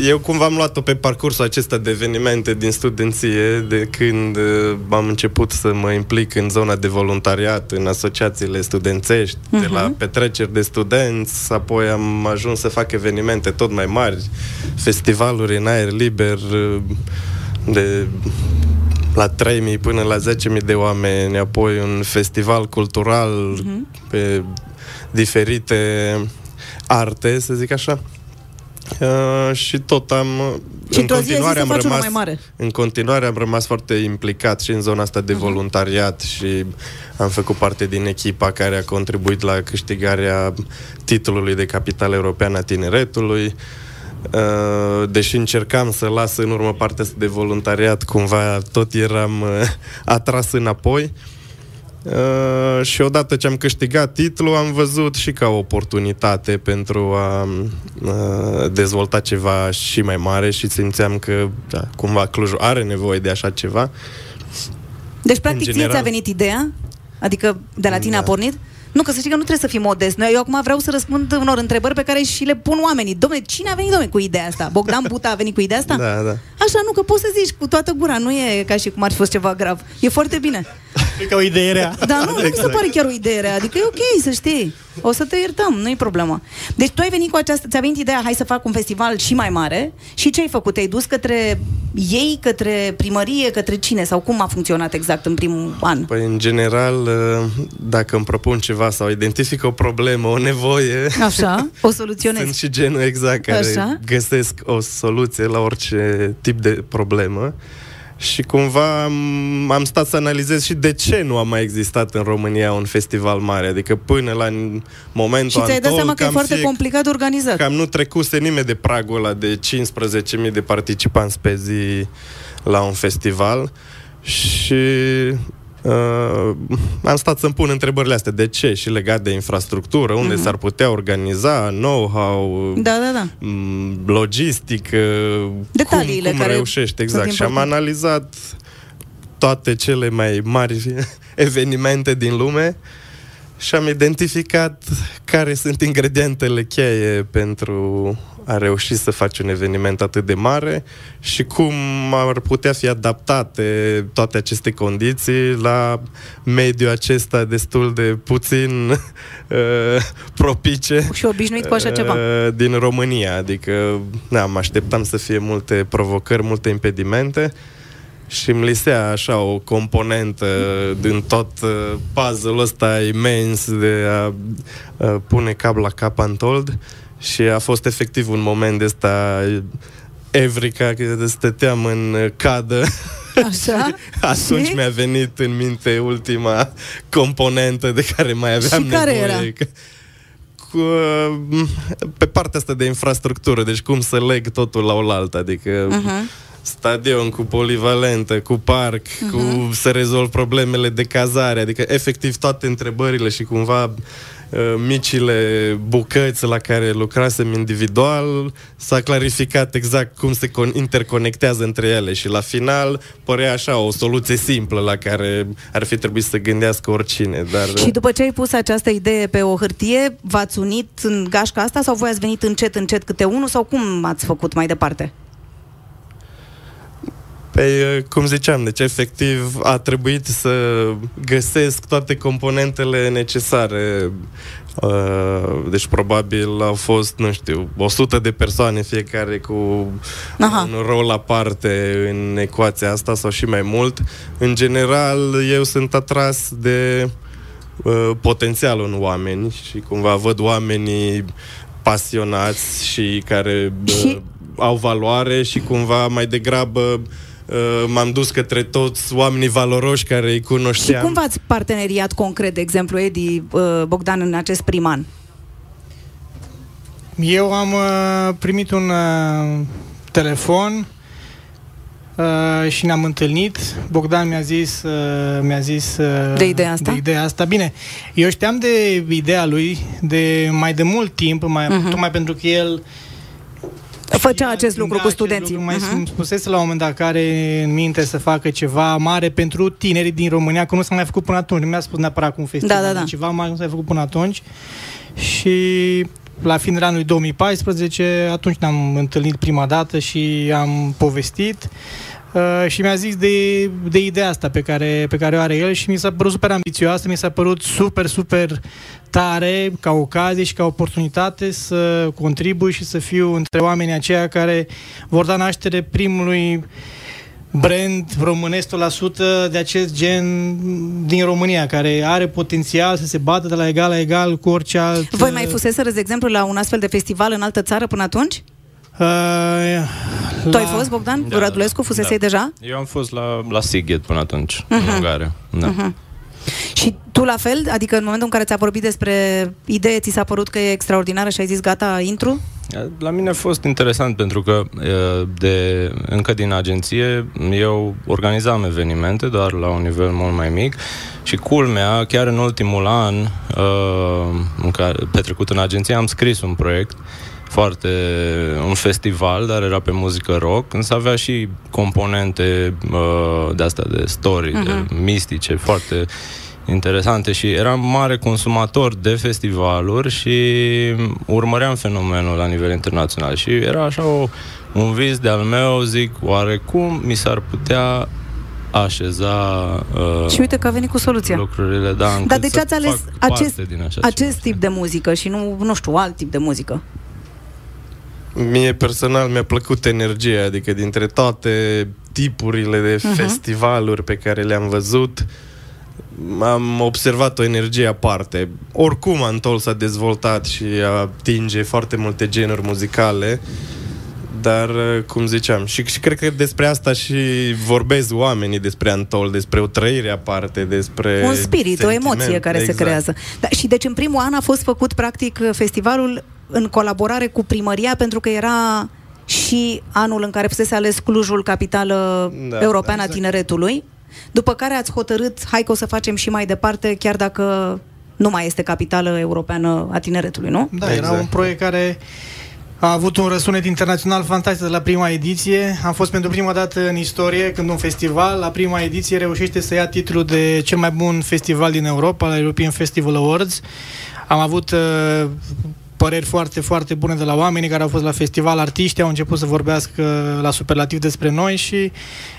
Eu cumva am luat-o pe parcursul acesta de evenimente din studenție, de când uh, am început să mă implic în zona de voluntariat, în asociațiile studențești, de la Mhm. petreceri de studenți, apoi am ajuns să fac evenimente tot mai mari, festivaluri în aer liber, uh, de la 3.000 până la 10.000 de oameni, apoi un festival cultural Mhm. pe diferite arte, să zic așa. Uh, și tot am Și în într-o zi ai zis continuare să am faci unul rămas mai mare. în continuare am rămas foarte implicat și în zona asta de voluntariat și am făcut parte din echipa care a contribuit la câștigarea titlului de capitală europeană a tineretului. Uh, Deși încercam să las în urmă partea asta de voluntariat, cumva tot eram uh, atras înapoi. Uh, și odată ce am câștigat titlul, am văzut și ca o oportunitate pentru a uh, dezvolta ceva și mai mare și simțeam că da, cumva Clujul are nevoie de așa ceva. Deci, practic, În ție general- ți-a venit ideea? Adică de la tine Da. a pornit? Nu, că să știi că nu trebuie să fii modest. Noi, eu acum vreau să răspund unor întrebări pe care și le pun oamenii. Dom'le, cine a venit, dom'le, cu ideea asta? Bogdan Buta a venit cu ideea asta? Da, da. Așa, nu, că poți să zici cu toată gura. Nu e ca și cum ar fi fost ceva grav. E foarte bine. Cred că o idee rea. Dar nu, nu mi se Exact. pare chiar o idee rea. Adică e ok, să știi. O să te iertăm, nu-i problemă. Deci tu ai venit cu această, ți-a venit ideea, hai să fac un festival și mai mare și ce ai făcut? Te-ai dus către ei, către primărie, către cine? Sau cum a funcționat exact în primul an? Păi, în general, uh, dacă îmi propun ceva sau identific o problemă, o nevoie, Așa, o soluționezi. sunt și genul exact care Așa. găsesc o soluție la orice tip de problemă. Și cumva am, am stat să analizez și de ce nu a mai existat în România un festival mare. Adică până la momentul Și ți-ai dat Antol, seama că e cam foarte fie- complicat de organizat. Cam nu trecuse nimeni de pragul ăla de 15.000 de participanți pe zi la un festival și uh, am stat să-mi pun întrebările astea. De ce? Și legat de infrastructură, unde Mhm. s-ar putea organiza, know-how, Da, da, da. m, logistică, Detaliile cum, cum care reușești, exact. sunt Și am importante. analizat toate cele mai mari evenimente din lume și am identificat care sunt ingredientele cheie pentru a reuși să faci un eveniment atât de mare și cum ar putea fi adaptate toate aceste condiții la mediul acesta destul de puțin uh, propice. Și obișnuit cu așa ceva. Uh, din România. Adică, da, mă așteptam să fie multe provocări, multe impedimente și îmi lisea așa o componentă din tot uh, puzzle-ul ăsta imens de a uh, pune cap la cap Untold și a fost efectiv un moment de ăsta Evrica, că stăteam în cadă Așa? Atunci Și? mi-a venit în minte ultima componentă de care mai aveam Și care nevoie. era? Că- Cu, uh, pe partea asta de infrastructură, deci cum să leg totul la oaltă, adică Uh-huh. Stadion cu polivalentă, cu parc, Mhm. cu să rezolv problemele de cazare, adică efectiv toate întrebările și cumva uh, micile bucăți la care lucrasem individual s-a clarificat exact cum se con- interconectează între ele și la final părea așa o soluție simplă la care ar fi trebuit să gândească oricine, dar Și după ce ai pus această idee pe o hârtie, v-ați unit în gașca asta sau voi ați venit încet, încet câte unul sau cum ați făcut mai departe? Păi, cum ziceam, deci efectiv a trebuit să găsesc toate componentele necesare. Uh, Deci probabil au fost, nu știu, 100 de persoane fiecare cu Aha. un rol aparte în ecuația asta sau și mai mult. În general, eu sunt atras de uh, potențialul în oameni și cumva văd oamenii pasionați și care uh, Și- au valoare și cumva mai degrabă uh, m-am dus către toți oamenii valoroși care îi Și cunoșteam. cum v-ați parteneriat concret, de exemplu, Edi uh, Bogdan, în acest prim an? Eu am uh, primit un uh, telefon uh, și ne-am întâlnit. Bogdan mi-a zis, uh, mi-a zis uh, De ideea asta? De ideea asta. Bine, eu știam de ideea lui de mai de mult timp, mai, Mhm. uh-huh. tocmai pentru că el Făcea știa- acest lucru gândea cu acest studenții. Lucru, mai Mhm. uh-huh. spusese la un moment dat că are în minte să facă ceva mare pentru tinerii din România, că nu s-a mai făcut până atunci. Nu mi-a spus neapărat cu un festival, Da, da, da. ceva mare nu s-a făcut până atunci. Și la finele anului 2014, atunci ne-am întâlnit prima dată și am povestit. Uh, și mi-a zis de, de ideea asta pe care, pe care o are el și mi s-a părut super ambițioasă, mi s-a părut super, super tare ca ocazie și ca oportunitate să contribui și să fiu între oamenii aceia care vor da naștere primului brand românesc 100% de acest gen din România, care are potențial să se bată de la egal la egal cu orice alt... Voi mai fuseserăți, de exemplu, la un astfel de festival în altă țară până atunci? Uh, Tu ai fost, Bogdan? Da, Radulescu, da. fusesei Da. deja? Eu am fost la, la Sighet până atunci, Mhm. uh-huh. în Ungaria. Da. Uh-huh. Și tu la fel? Adică în momentul în care ți-a vorbit despre idee, ți s-a părut că e extraordinară și ai zis gata, intru? La mine a fost interesant pentru că e, de, încă din agenție eu organizam evenimente, doar la un nivel mult mai mic și culmea, chiar în ultimul an uh, în care, petrecut în agenție, am scris un proiect foarte, un festival, dar era pe muzică rock, însă avea și componente uh, de asta, de story, uh-huh. de mistice, foarte interesante și eram mare consumator de festivaluri și urmăream fenomenul la nivel internațional și era așa o, un vis de-al meu, zic, oarecum mi s-ar putea așeza uh, Și uite că a venit cu soluția. lucrurile, da, încât Dar de ce să ați ales fac acest, parte din așa acest ceva. tip de muzică și nu, nu știu, alt tip de muzică? Mie personal mi-a plăcut energia, adică dintre toate tipurile de Mhm. festivaluri pe care le-am văzut, am observat o energie aparte. Oricum Antol s-a dezvoltat și atinge foarte multe genuri muzicale, dar, cum ziceam, și, și cred că despre asta și vorbesc oamenii despre Antol, despre o trăire aparte, despre Un spirit, o sentiment. emoție care exact. se creează. Da, și deci în primul an a fost făcut practic festivalul în colaborare cu primăria pentru că era și anul în care fusese ales Clujul, capitală Da, europeană exact. a tineretului, după care ați hotărât, hai că o să facem și mai departe, chiar dacă nu mai este capitală europeană a tineretului, nu? Da, era Exact. un proiect care A avut un răsunet internațional fantastic de la prima ediție. Am fost pentru prima dată în istorie când un festival, la prima ediție, reușește să ia titlul de cel mai bun festival din Europa, la European Festival Awards. Am avut uh, păreri foarte, foarte bune de la oamenii care au fost la festival, artiștii au început să vorbească la superlativ despre noi și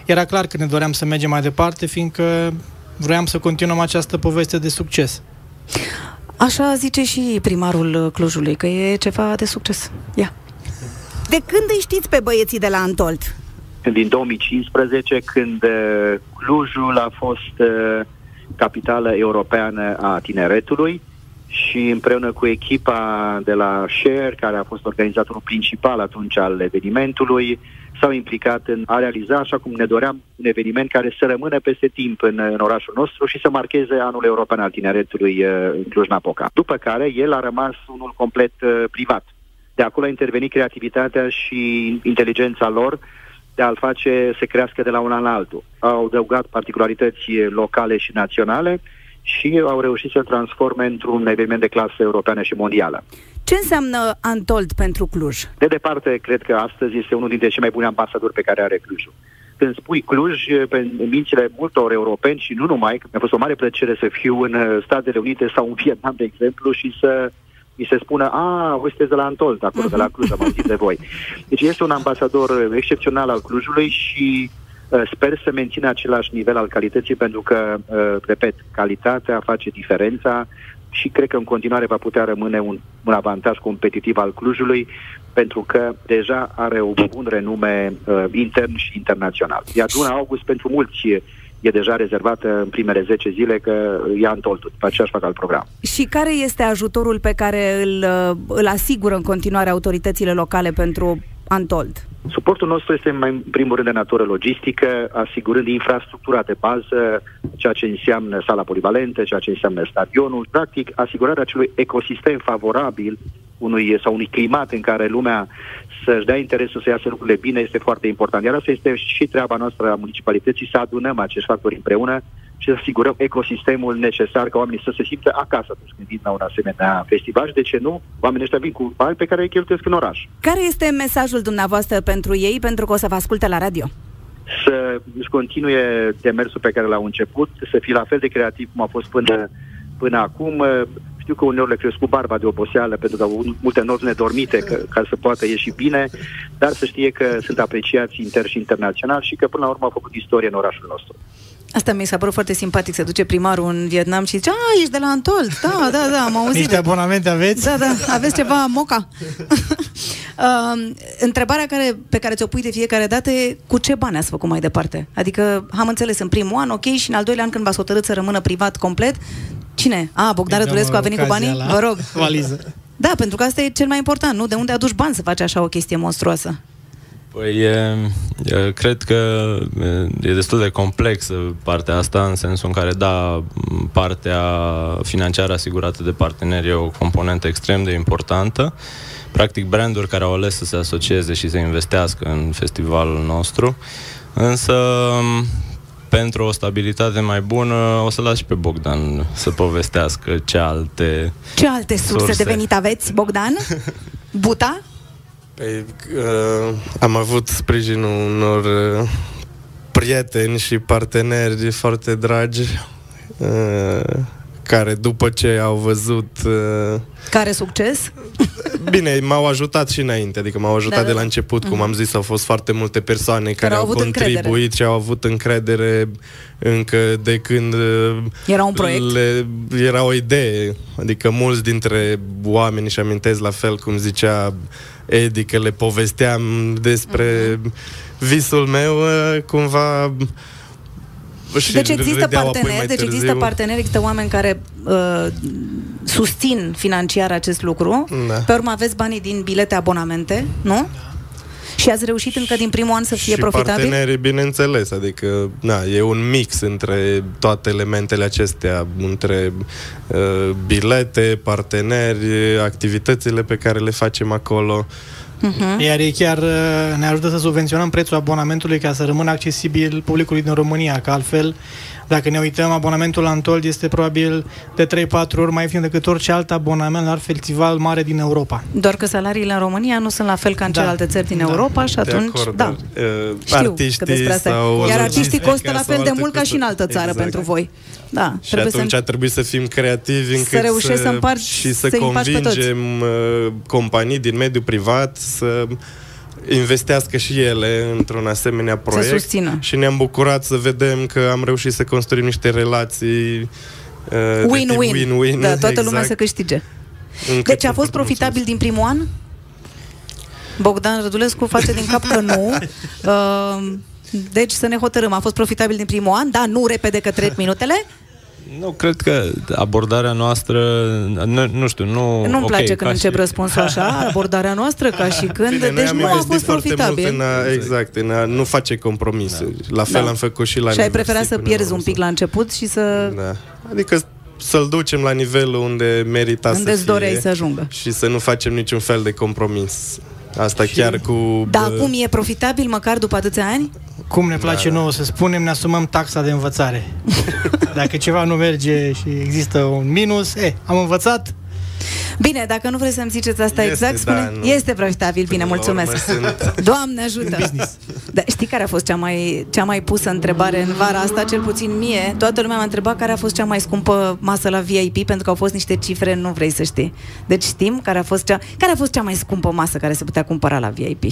era clar că ne doream să mergem mai departe, fiindcă vroiam să continuăm această poveste de succes. Așa zice și primarul Clujului, că e ceva de succes. Ia. De când îi știți pe băieții de la Antolt? Din 2015, când uh, Clujul a fost uh, capitală europeană a tineretului și împreună cu echipa de la Share, care a fost organizatorul principal atunci al evenimentului, s-au implicat în a realiza, așa cum ne doream, un eveniment care să rămână peste timp în, în orașul nostru și să marcheze anul european al tineretului uh, în Cluj-Napoca. După care el a rămas unul complet uh, privat. De acolo a intervenit creativitatea și inteligența lor de a-l face să crească de la un an la altul. Au adăugat particularități locale și naționale și au reușit să transforme într-un eveniment de clasă europeană și mondială. Ce înseamnă Antold pentru Cluj? De departe, cred că astăzi este unul dintre cei mai buni ambasadori pe care are Clujul. Când spui Cluj, pe mințile multor europeni și nu numai, că mi-a fost o mare plăcere să fiu în Statele Unite sau în Vietnam, de exemplu, și să mi se spună, a, voi sunteți de la Antold, acolo, uh-huh. de la mhm. Cluj, am auzit de voi. Deci este un ambasador excepțional al Clujului și uh, sper să mențină același nivel al calității, pentru că, uh, repet, calitatea face diferența, și cred că în continuare va putea rămâne un, un avantaj competitiv al Clujului, pentru că deja are un bun renume uh, intern și internațional. Iar luna august pentru mulți e deja rezervată în primele 10 zile că ia în toltul, după aceea își fac alt program. Și care este ajutorul pe care îl, uh, îl asigură în continuare autoritățile locale pentru Antold? Suportul nostru este mai în primul rând de natură logistică, asigurând infrastructura de bază, ceea ce înseamnă sala polivalentă, ceea ce înseamnă stadionul, practic asigurarea acelui ecosistem favorabil unui sau unui climat în care lumea să-și dea interesul să iasă lucrurile bine este foarte important. Iar asta este și treaba noastră a municipalității, să adunăm acești factori împreună și să asigurăm ecosistemul necesar ca oamenii să se simtă acasă atunci când vin la un asemenea festival și de ce nu, oamenii ăștia vin cu bani pe care îi cheltuiesc în oraș. Care este mesajul dumneavoastră pentru ei, pentru că o să vă asculte la radio? Să își continue demersul pe care l-au început, să fie la fel de creativ cum a fost până, până acum, știu că uneori le crescut barba de oboseală pentru că au multe nopți nedormite că, ca să poată ieși bine, dar să știe că sunt apreciați inter și internațional și că până la urmă au făcut istorie în orașul nostru. Asta mi s-a părut foarte simpatic, să duce primarul în Vietnam și zice, a, ești de la Antold, da, da, da, am auzit. Niște abonamente aveți? Da, da, aveți ceva moca. uh, întrebarea care, pe care ți-o pui de fiecare dată e cu ce bani ați făcut mai departe? Adică, am înțeles, în primul an, ok, și în al doilea an când v-ați hotărât să rămână privat complet, cine? A, Bogdan Rădulescu a venit cu banii? Vă rog. Valiză. Da, pentru că asta e cel mai important, nu? De unde aduci bani să faci așa o chestie monstruoasă? Păi, e, e, cred că e destul de complexă partea asta, în sensul în care, da, partea financiară asigurată de parteneri e o componentă extrem de importantă. Practic, branduri care au ales să se asocieze și să investească în festivalul nostru. Însă, pentru o stabilitate mai bună, o să las și pe Bogdan să povestească ce alte Ce alte surse, surse. de venit aveți, Bogdan? Buta? Păi, uh, am avut sprijinul unor uh, prieteni și parteneri foarte dragi uh, care după ce au văzut... Uh, care succes? Bine, m-au ajutat și înainte, adică m-au ajutat da, de la da. început, uh-huh. cum mhm. am zis, au fost foarte multe persoane care, care au, au contribuit încredere. și au avut încredere încă de când uh, era un proiect. Le, era o idee. Adică mulți dintre oameni și amintesc la fel cum zicea Edi că le povesteam despre uh-huh. visul meu, uh, cumva și deci există parteneri, deci există parteneri, există oameni care uh, susțin financiar acest lucru. Da. Pe urmă aveți banii din bilete abonamente, nu? Da. Și ați reușit încă din primul an să fie și profitabil? partenerii, bineînțeles, adică na, e un mix între toate elementele acestea, între uh, bilete, parteneri, activitățile pe care le facem acolo. Mhm. Iar ei chiar uh, ne ajută să subvenționăm prețul abonamentului ca să rămână accesibil publicului din România, că altfel, dacă ne uităm, abonamentul la Antold este probabil de 3-4 ori mai ieftin decât orice alt abonament la alt festival mare din Europa. Doar că salariile în România nu sunt la fel ca în Da. celelalte țări din Da. Europa și De atunci, acord, da. dar, uh, Știu că artiștii despre asta. sau Iar artiștii logistică costă la fel sau de alte mult ca și în altă costuri. țară Exact. pentru voi. Da, Și trebuie atunci să... a trebuit să fim creativi încât reușești să împarți- și să să împaci pe toți. convingem uh, companii din mediul privat să investească și ele într-un asemenea proiect. susțină. Și ne-am bucurat să vedem că am reușit să construim niște relații uh, de tip Win-win. win-win. Da, toată exact, lumea să câștige. încât Deci a să fost putem profitabil din primul an? Bogdan Rădulescu face din cap că nu. Uh, Deci să ne hotărâm. A fost profitabil din primul an? Da, nu repede că trec minutele? Nu, cred că abordarea noastră, nu, nu știu, nu... Nu-mi ok, place când ca încep și- răspunsul așa, abordarea noastră, ca și când. Bine, noi deci am nu a investit fost foarte profitabil. Mult în a, exact, în a nu face compromisuri. La fel Da. am făcut și la și ai preferat Universi să până pierzi la un pic la început și să... Da. Adică să-l ducem la nivelul unde merita Unde să îți fie doreai să ajungă. și să nu facem niciun fel de compromis. Asta chiar cu... Da, bă, acum e profitabil măcar după atâția ani? Cum ne place Da, da. nouă să spunem, ne asumăm taxa de învățare. Dacă ceva nu merge și există un minus, e, am învățat, Bine, dacă nu vreți să-mi ziceți asta Este, exact, spune. da, nu. este profitabil, bine, Până la mulțumesc. urmă sunt- Doamne ajută! Da, știi care a fost cea mai, cea mai pusă întrebare în vara asta, cel puțin mie? Toată lumea m-a întrebat care a fost cea mai scumpă masă la VIP, pentru că au fost niște cifre, nu vrei să știi. Deci știm care a fost cea, care a fost cea mai scumpă masă care se putea cumpăra la VIP.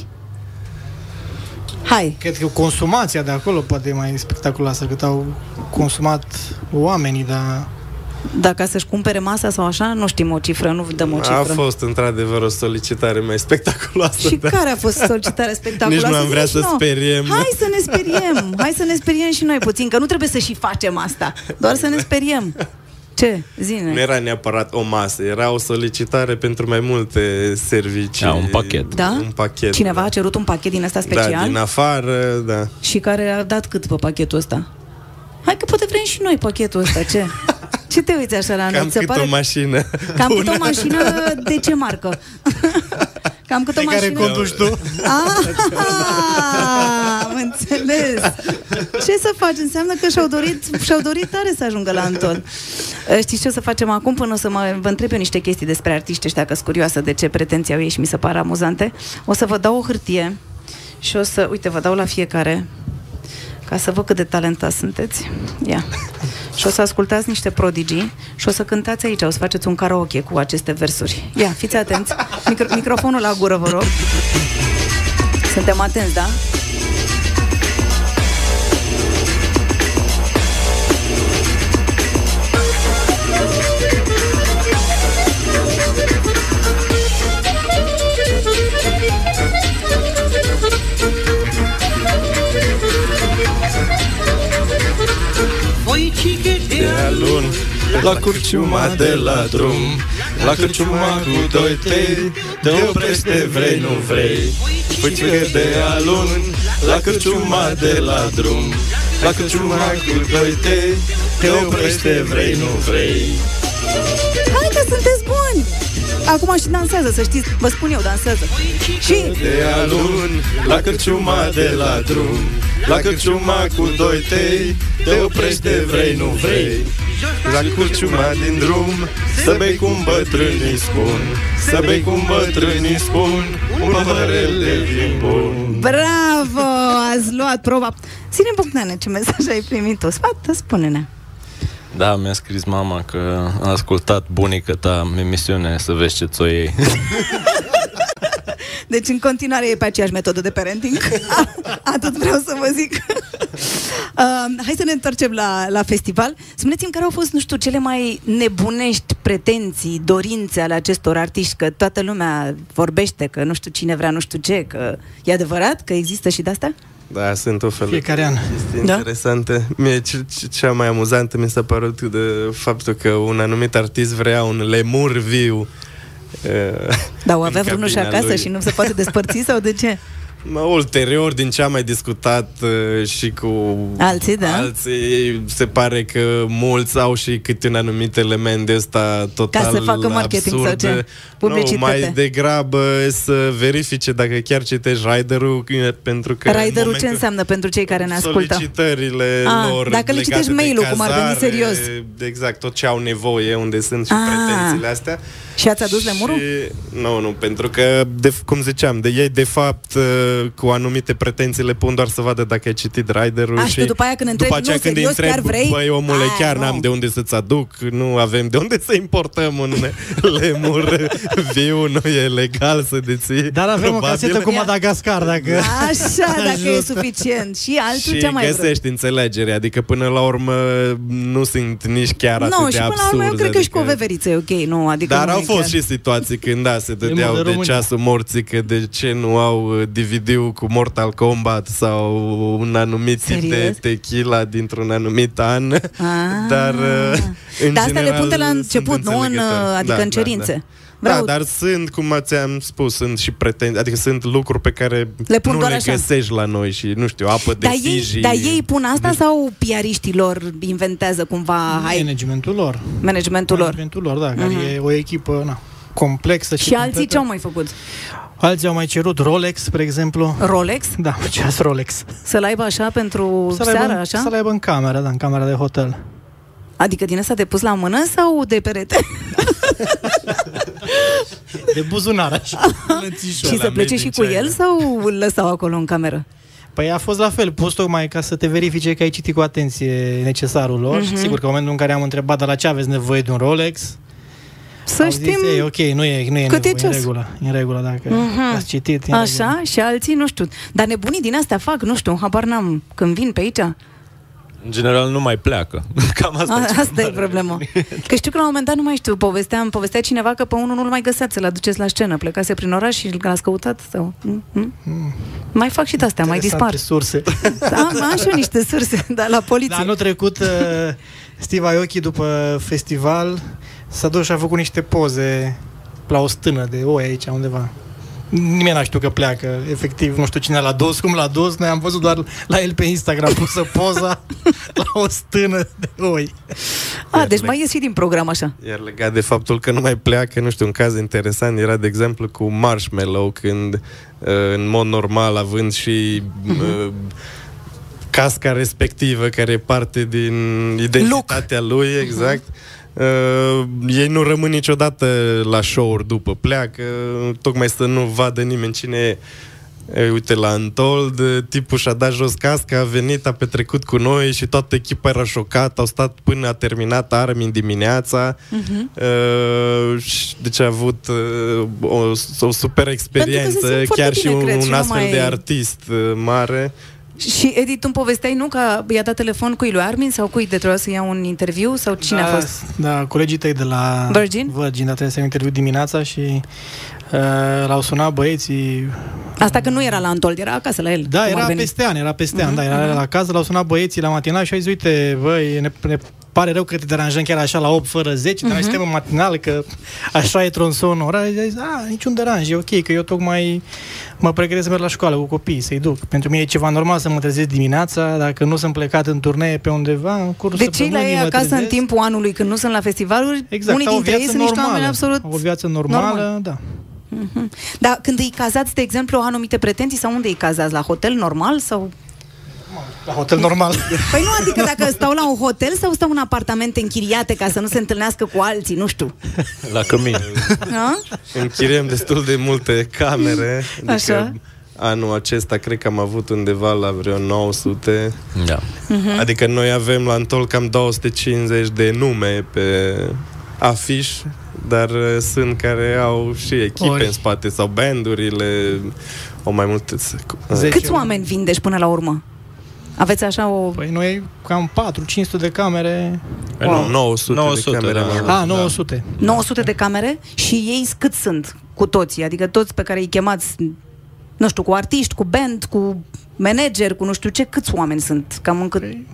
Hai, cred că consumația de acolo poate e mai spectaculoasă cât au consumat oamenii, dar dacă să-și cumpere masa sau așa, nu știm o cifră, nu dăm o A cifră. fost într-adevăr o solicitare mai spectaculoasă. Și da. care a fost solicitarea spectaculoasă? Nici nu am vrea Zici, să nu. speriem. Hai să ne speriem, hai să ne speriem și noi puțin, că nu trebuie să și facem asta, doar să ne speriem. Ce? Zine. Nu era neapărat o masă, era o solicitare pentru mai multe servicii. Da, un pachet. Da? Un pachet. Cineva da. a cerut un pachet din asta special Da, din afară, da. și care a dat cât pe pachetul ăsta? Hai că poate vrem și noi pachetul ăsta, ce? Ce te uiți așa la noi? Cam Ți se cât pare o mașină Cam cât bună. o mașină de ce marcă? Cam cât o pe care mașină... conduci tu. Ah, am înțeles. Ce să faci? Înseamnă că și-au dorit, și-au dorit tare să ajungă la Anton. Uh, Știți ce o să facem acum până o să mă, vă întreb eu niște chestii despre artiști ăștia, că sunt curioasă de ce pretenții au ei și mi se pare amuzante. O să vă dau o hârtie și o să, uite, vă dau la fiecare ca să văd cât de talentați sunteți. Ia. Și o să ascultați niște prodigii și o să cântați aici, o să faceți un karaoke cu aceste versuri. Ia, fiți atenți. Micro- microfonul la gură, vă rog. Suntem atenți, da? Alun, la curciuma de la drum La curciuma cu doi tei Te oprești de vrei, nu vrei. Făcică de alun La curciuma de la drum La curciuma cu doi tei Te oprești de vrei, nu vrei Acum și dansează, să știți, vă spun eu, dansează. Și De alun La curciuma de la drum La curciuma cu doi tei Te oprești de vrei, nu vrei La curciuma din drum Să bei cum bătrânii spun Să bei cum bătrânii spun Un păhărel de vin bun bravo, ați luat proba. Ține Bogdane, ce mesaj ai primit tu? Spată, spune-ne. Da, mi-a scris mama că a ascultat bunica ta emisiune să vezi ce ți-o iei. Deci în continuare e pe aceeași metodă de parenting. Atât vreau să vă zic. Uh, hai să ne întoarcem la, la festival. Spuneți-mi care au fost, nu știu, cele mai nebunești pretenții, dorințe ale acestor artiști, că toată lumea vorbește, că nu știu cine vrea nu știu ce, că e adevărat că există și de-astea? Da, sunt o fel de Fiecare an. chestii Da? interesante. Mie ce- ce- cea mai amuzantă mi s-a părut de faptul că un anumit artist vrea un lemur viu. uh, Dar o în avea vreunul și cabina acasă lui. și nu se poate despărți sau de ce? Mă, Ulterior, din ce am mai discutat uh, și cu Alții, da. alții, se pare că mulți au și câte un anumit element de ăsta total să facă marketing sau absurd. ce? Publicitate. Nu, mai degrabă să verifice dacă chiar citești riderul, pentru că în Riderul ce momentul- înseamnă pentru cei care ne ascultă? solicitările Ah, lor dacă le legate citești de mail-ul, cum ar veni cazare, serios. Exact, tot ce au nevoie, unde sunt și Ah. pretențiile astea. Și ați adus lemurul? Și, nu, nu, pentru că, de, cum ziceam, de ei, de fapt, uh, cu anumite pretenții le pun doar să vadă dacă ai citit riderul A, și tu după aia când întrebi, după aceea nu, când îi serios, întreb, chiar vrei? băi, omule, Aia, chiar nu. n-am de unde să-ți aduc, nu avem de unde să importăm un lemur viu, nu e legal să deții. Dar avem o probabil. casetă cu Madagascar, dacă... Așa, dacă e ajută. suficient. Și altul și ce mai vrei? găsești înțelegere, adică până la urmă nu sunt nici chiar atât Nu, de și până la absurd. urmă eu cred că și cu o adică- veveriță e ok, nu? Adică Dar nu au e fost chiar... și situații când, da, se Lemur dădeau de de România. ceasul morții că de ce nu au uh, DVD-ul cu Mortal Kombat sau un anumit tip de Serios? tequila dintr-un anumit an. Ah. Dar, uh, în Dar asta le general, pun de la sunt început, nu? În, înțelegători. adică Da, în da, cerințe. Da. Vreau- Da, dar sunt, cum ți-am spus, sunt și pretenții, adică sunt lucruri pe care Le pun nu doar le așa. găsești la noi și, nu știu, apă de Dar Fiji. ei, dar ei pun asta sau piariștii lor inventează cumva hai, Managementul lor. managementul lor? Managementul lor, da, care Mhm. e o echipă na, complexă și Și alții completă. ce au mai făcut? Alții au mai cerut Rolex, spre exemplu. Rolex? Da, ceas Rolex. Să-l aibă așa pentru Să-l seară, aibă, așa? Să-l aibă în cameră, da, în camera de hotel. Adică din asta de pus la mână sau de perete? De buzunar, așa. și să plece și cu el sau îl lăsau acolo în cameră? Păi a fost la fel, pus tocmai ca să te verifice că ai citit cu atenție necesarul lor. Mhm. Și sigur că în momentul în care am întrebat, dar la ce aveți nevoie de un Rolex? Să au știm zis, ei, ok, nu e, nu e cât e nevoie, în ceas." regulă, în regulă, dacă Mhm. ați citit. e în regulă. Așa, și alții, nu știu. Dar nebunii din astea fac, nu știu, habar n-am. Când vin pe aici, În general nu mai pleacă. Cam asta, A, e cea asta e mare. problema. Că știu că la un moment dat, nu mai știu, povesteam, povestea cineva că pe unul nu-l mai găseați să-l aduceți la scenă. Plecase prin oraș și l-ați căutat? Sau... Mm? Mm? Mai fac și de-astea, mai dispar. Interesante surse. Am, am și eu niște surse, dar la poliție. Dar anul trecut, uh, Steve Aoki, după festival, s-a dus și a făcut niște poze la o stână de oi aici, undeva. Nimeni n-a știut că pleacă, efectiv, nu știu cine l-a dus, cum l-a dus, noi am văzut doar la el pe Instagram pusă poza la o stână de oi. A, deci mai ies și din program așa. Iar legat de faptul că nu mai pleacă, nu știu, un caz interesant era, de exemplu, cu Marshmallow, când, uh, în mod normal, având și uh, casca respectivă, care e parte din identitatea lui, exact, Uh, ei nu rămân niciodată la show-uri după, pleacă, tocmai să nu vadă nimeni cine e. E, uite, la Untold, tipul și-a dat jos casca, a venit, a petrecut cu noi și toată echipa era șocată, au stat până a terminat Armin dimineața. Mhm. Uh, și deci a avut uh, o, o super experiență, simt foarte chiar și bine, un, cred, și un nu astfel mai- de artist uh, mare. Și Edi, tu îmi povesteai, nu, că i-a dat telefon cui lui Armin sau cui de trebuia să ia un interviu sau cine da, a fost? Da, colegii tăi de la Virgin? Virgin, dar trebuie să interviu dimineața și uh, l-au sunat băieții Asta că nu era la Antold, era acasă la el. Da, cum ar era veni. peste an, era peste an, Mhm, da, era mhm. la casă, l-au sunat băieții la matinal și au zis, uite, băi, ne, ne pare rău că te deranjăm chiar așa la 8 fără 10, dar noi Mhm. suntem în matinal, că așa e tronsonul orar. Și a zis, a, niciun deranj, e ok, că eu tocmai mă pregătesc să merg la școală cu copiii, să-i duc. Pentru mine e ceva normal să mă trezesc dimineața, dacă nu sunt plecat în turnee pe undeva, în cursul De ce la săptămânii ei mă acasă în trezesc. timpul anului când nu sunt la festivaluri, Exact, unii au o dintre ei viață sunt niște normală, oameni absolut... Au o viață normală, normal. da. Mhm. Dar când îi cazați, de exemplu, au anumite pretenții sau unde îi cazați? La hotel normal sau... La hotel normal. Păi nu, adică dacă stau la un hotel sau stau în apartamente închiriate ca să nu se întâlnească cu alții, nu știu. La cămin. Da? Închiriem destul de multe camere. Adică Așa. Anul acesta cred că am avut undeva la vreo 900. Da. Mhm. Adică noi avem la Antol cam 250 de nume pe afiș, dar uh, sunt care au și echipe Ori. în spate sau bandurile, o mai multe... Zece. Câți oameni vin, deci, până la urmă? Aveți așa o... Păi noi cam 4-500 de camere. Păi nu, 900, 900, de camere. da. am avut. A, 900. 900 de camere și ei cât sunt cu toții? Adică toți pe care îi chemați, nu știu, cu artiști, cu band, cu manager, cu nu știu ce, câți oameni sunt? Cam încât... Păi,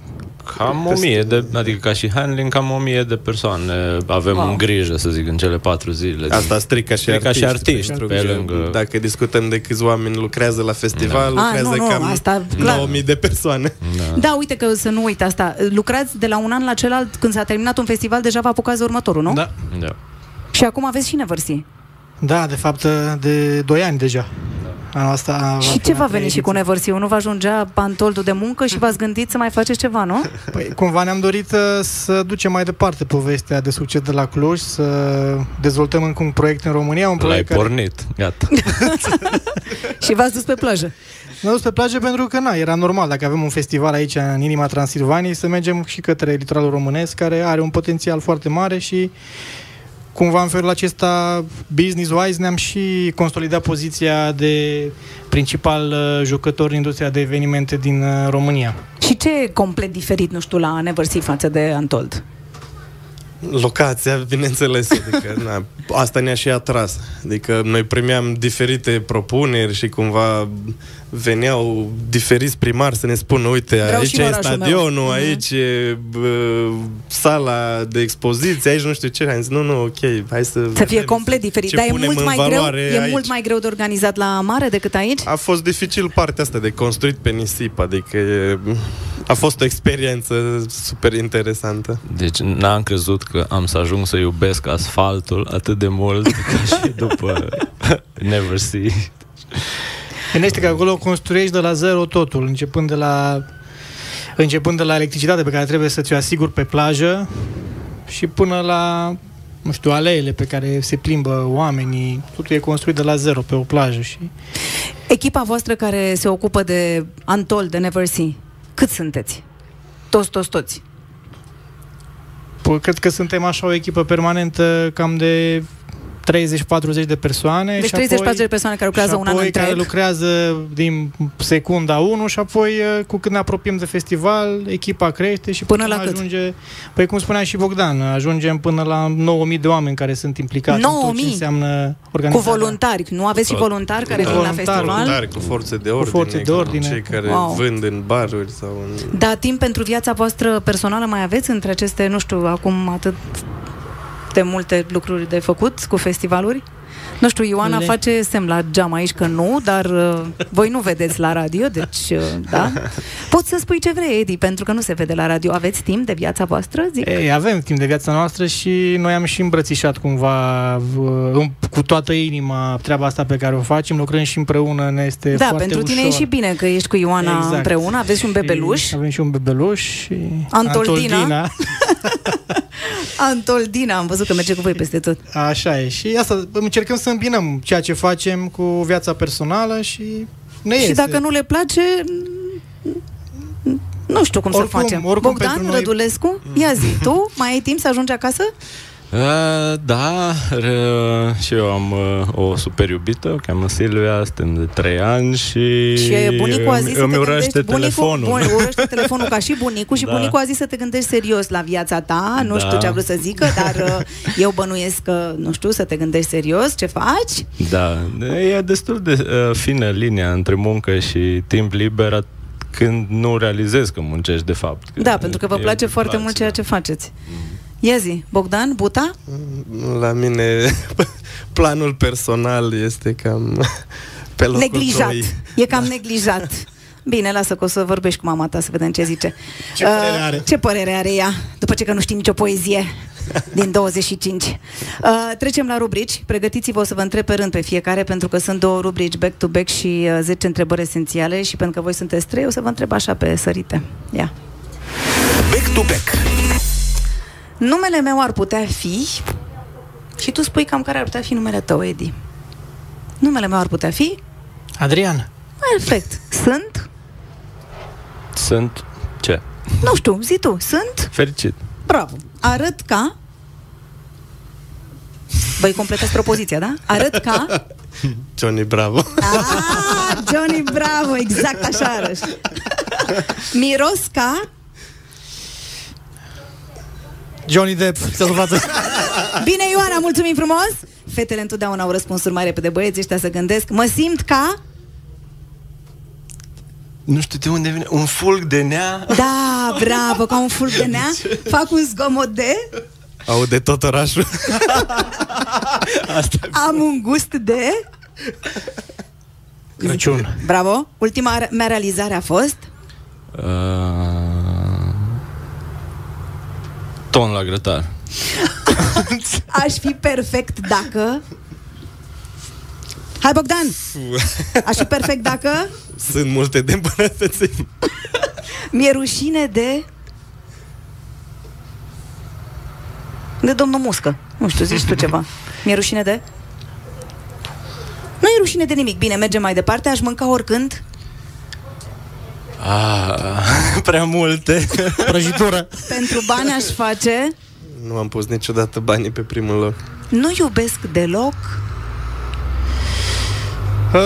Cam o mie de, adică ca și handling, cam o mie de persoane avem Wow. în grijă, să zic, în cele patru zile. Asta strică și Strică artiști. și artiști, pentru pe că lângă- Dacă discutăm de câți oameni lucrează la festival, Da. lucrează Ah, nu, nu, cam asta, clar. 9000 de persoane. Da. Da, uite că să nu uit asta. Lucrați de la un an la celălalt, când s-a terminat un festival, deja vă apucați de următorul, nu? Da. Da. Și acum aveți și Neversea. Da, de fapt, de 2 ani deja. Anul asta Și ce va veni și cu Neversea? Nu va ajungea pantoldul de muncă și v-ați gândit să mai faceți ceva, nu? Păi, cumva ne-am dorit uh, să ducem mai departe povestea de succes de la Cluj, să dezvoltăm încă un proiect în România, un L-ai proiect care pornit, gata. Și v-ați dus pe plajă. ne-a dus pe plajă pentru că, na, era normal, dacă avem un festival aici în inima Transilvaniei, să mergem și către litoralul românesc, care are un potențial foarte mare și cumva în felul acesta, business-wise, ne-am și consolidat poziția de principal uh, jucător în industria de evenimente din uh, România. Și ce e complet diferit, nu știu, la Neversea față de Antold? Locația, bineînțeles, adică na, asta ne-a și atras. Adică noi primeam diferite propuneri și cumva veneau diferiți primari să ne spună, uite, Vreau aici și în e orașul stadionul, meu." Mhm. aici e bă, sala de expoziție, aici nu știu ce. Am zis, nu, nu, ok, hai să... Să fie vedem complet diferit. ce Dar e punem mult în mai greu, valoare e aici. mult mai greu de organizat la mare decât aici? A fost dificil partea asta de construit pe nisip, adică e, a fost o experiență super interesantă. Deci n-am crezut că am să ajung să iubesc asfaltul atât de mult ca și după Never See. Gândește că acolo construiești de la zero totul, începând de la începând de la electricitate pe care trebuie să ți-o asiguri pe plajă și până la nu știu, aleele pe care se plimbă oamenii, totul e construit de la zero pe o plajă și Echipa voastră care se ocupă de Antold, de Neversea, cât sunteți? Toți, toți, toți. Păi, cred că suntem așa o echipă permanentă cam de 30-40 de persoane. Deci și 30 apoi, de persoane care lucrează și un an apoi întreg. care lucrează din secunda 1 și apoi uh, cu când ne apropiem de festival, echipa crește și Până putem la cât? ajunge, păi cum spunea și Bogdan, ajungem până la 9000 de oameni care sunt implicați în tot 9000? ce înseamnă Cu organizarea. voluntari. Nu aveți și voluntari care vin la Voluntari, festival? Voluntari, cu forțe de ordine, forțe de cu ordine. cei care Wow. wow. vând în baruri sau în... Da, timp pentru viața voastră personală mai aveți între aceste, nu știu, acum atât de multe lucruri de făcut cu festivaluri? Nu știu, Ioana Le- face semn la geam aici că nu, dar uh, voi nu vedeți la radio, deci, uh, da? Poți să spui ce vrei, Edi, pentru că nu se vede la radio. Aveți timp de viața voastră, zic? Ei, avem timp de viața noastră și noi am și îmbrățișat cumva uh, cu toată inima treaba asta pe care o facem, lucrăm și împreună, ne este da, foarte pentru tine ușor. e și bine că ești cu Ioana Exact. împreună, aveți și un bebeluș. Și avem și un bebeluș și Antoldina. Antoldina. Antoldina, am văzut că merge cu voi peste tot. Așa e. Și asta, încercăm să îmbinăm ceea ce facem cu viața personală și ne Și iese. dacă nu le place, nu știu cum Oricum- să facem. oricum Bogdan pentru noi- Rădulescu, ia zi, tu mai ai timp să ajungi acasă? Uh, da, re- și eu am uh, o super iubită, o cheamă Silvia, suntem de 3 ani și, Și bunicul a zis îmi, să îmi te urăște gândești, telefonul. Bunicul, bun, urăște telefonul ca și bunicul și Da. bunicul a zis să te gândești serios la viața ta, nu Da. știu ce a vrut să zică, dar uh, eu bănuiesc că, nu știu, să te gândești serios ce faci. Da, e destul de uh, fină linia între muncă și timp liber at- când nu realizezi că muncești de fapt. Da, pentru că vă E- place îți foarte place, mult ceea da. ce faceți. Ia zi, Bogdan, Buta? La mine planul personal este cam pe locul neglijat. doi. E cam neglijat. Bine, lasă că o să vorbești cu mama ta să vedem ce zice. Ce părere are? ce părere are ea, după ce că nu știi nicio poezie din 25. Uh, trecem la rubrici. Pregătiți-vă, o să vă întreb pe rând pe fiecare, pentru că sunt două rubrici back-to-back și uh, 10 întrebări esențiale și pentru că voi sunteți trei, o să vă întreb așa pe sărite. Ia. Back to back. Numele meu ar putea fi și tu spui cam care ar putea fi numele tău, Edi. Numele meu ar putea fi Adrian, Perfect. Sunt? Sunt ce? Nu știu, zi tu. Sunt? Fericit. Bravo. Arăt ca... Băi, completați propoziția, da? Arăt ca... Johnny Bravo. Ah, Johnny Bravo, exact așa arăși. Miros ca... Johnny Depp, să-l vadă. Bine, Ioana, mulțumim frumos! Fetele întotdeauna au răspunsuri mai repede, băieții ăștia să gândesc. Mă simt ca... nu știu de unde vine, un fulg de nea. Da, bravo, ca un fulg de nea. Fac un zgomot de... Aude tot orașul. Asta Am un gust de... Crăciun. Bravo. Ultima re- mea realizare a fost... Uh, ton la grătar. Aș fi perfect dacă... Hai, Bogdan! Aș fi perfect dacă... Sunt multe de îmbunătățiri. Mi-e rușine de... De domnul Muscă. Nu știu, zici tu ceva. Mi-e rușine de... Nu e rușine de nimic. Bine, mergem mai departe. Aș mânca oricând. Ah, prea multe. Prăjitură. Pentru bani aș face. Nu am pus niciodată banii pe primul loc. Nu iubesc deloc. Uh,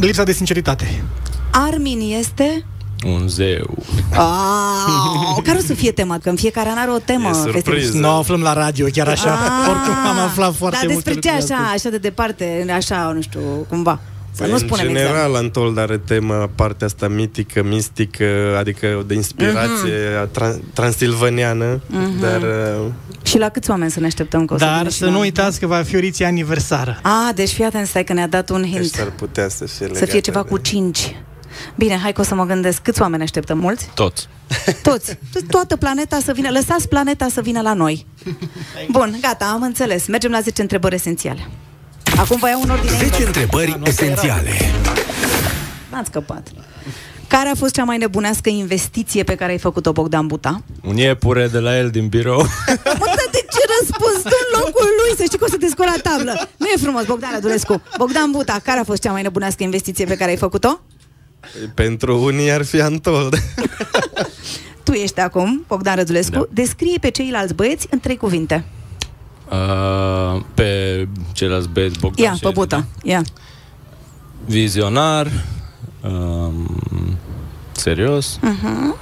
lipsa de sinceritate. Armin este... Un zeu. Ah, care o să fie tema? Că în fiecare an are o temă. E surpriză. festivalul. Nu o aflăm la radio, chiar așa. Ah, Oricum am aflat foarte Dar multe despre ce lucruri așa, astăzi. așa de departe, așa, nu știu, cumva. Să Păi, nu în spunem general, exact. Antold are tema partea asta mitică, mistică, adică de inspirație Mhm. tra- transilvaniană, dar uh, Și la câți oameni să ne așteptăm că o să Dar vină și să la- nu uitați că va fi oriție aniversară. A, deci fii atent, stai că ne-a dat un deci hint. s-ar putea să fie Să legată fie ceva de... cu 5. Bine, hai că o să mă gândesc. Câți oameni așteptăm? Mulți? Toți. Toți. Toată planeta să vină. Lăsați planeta să vină la noi. Bun, gata, am înțeles. Mergem la 10 întrebări esențiale. Acum vă iau un ordine 10 invers. întrebări esențiale. N-ați scăpat. Care a fost cea mai nebunească investiție pe care ai făcut-o, Bogdan Buta? Un iepure de la el din birou. Mă, dar de ce răspuns tu în locul lui? Să știi că o să te scori la tablă. Nu e frumos, Bogdan Adulescu. Bogdan Buta, care a fost cea mai nebunească investiție pe care ai făcut-o? Pentru unii ar fi Antold. Tu ești acum, Bogdan Rădulescu. Da. Descrie pe ceilalți băieți în trei cuvinte. Uh, pe ceilalți băieți Bogdan Ia, și pe bută. Ia. Vizionar. Um, serios. Mhm.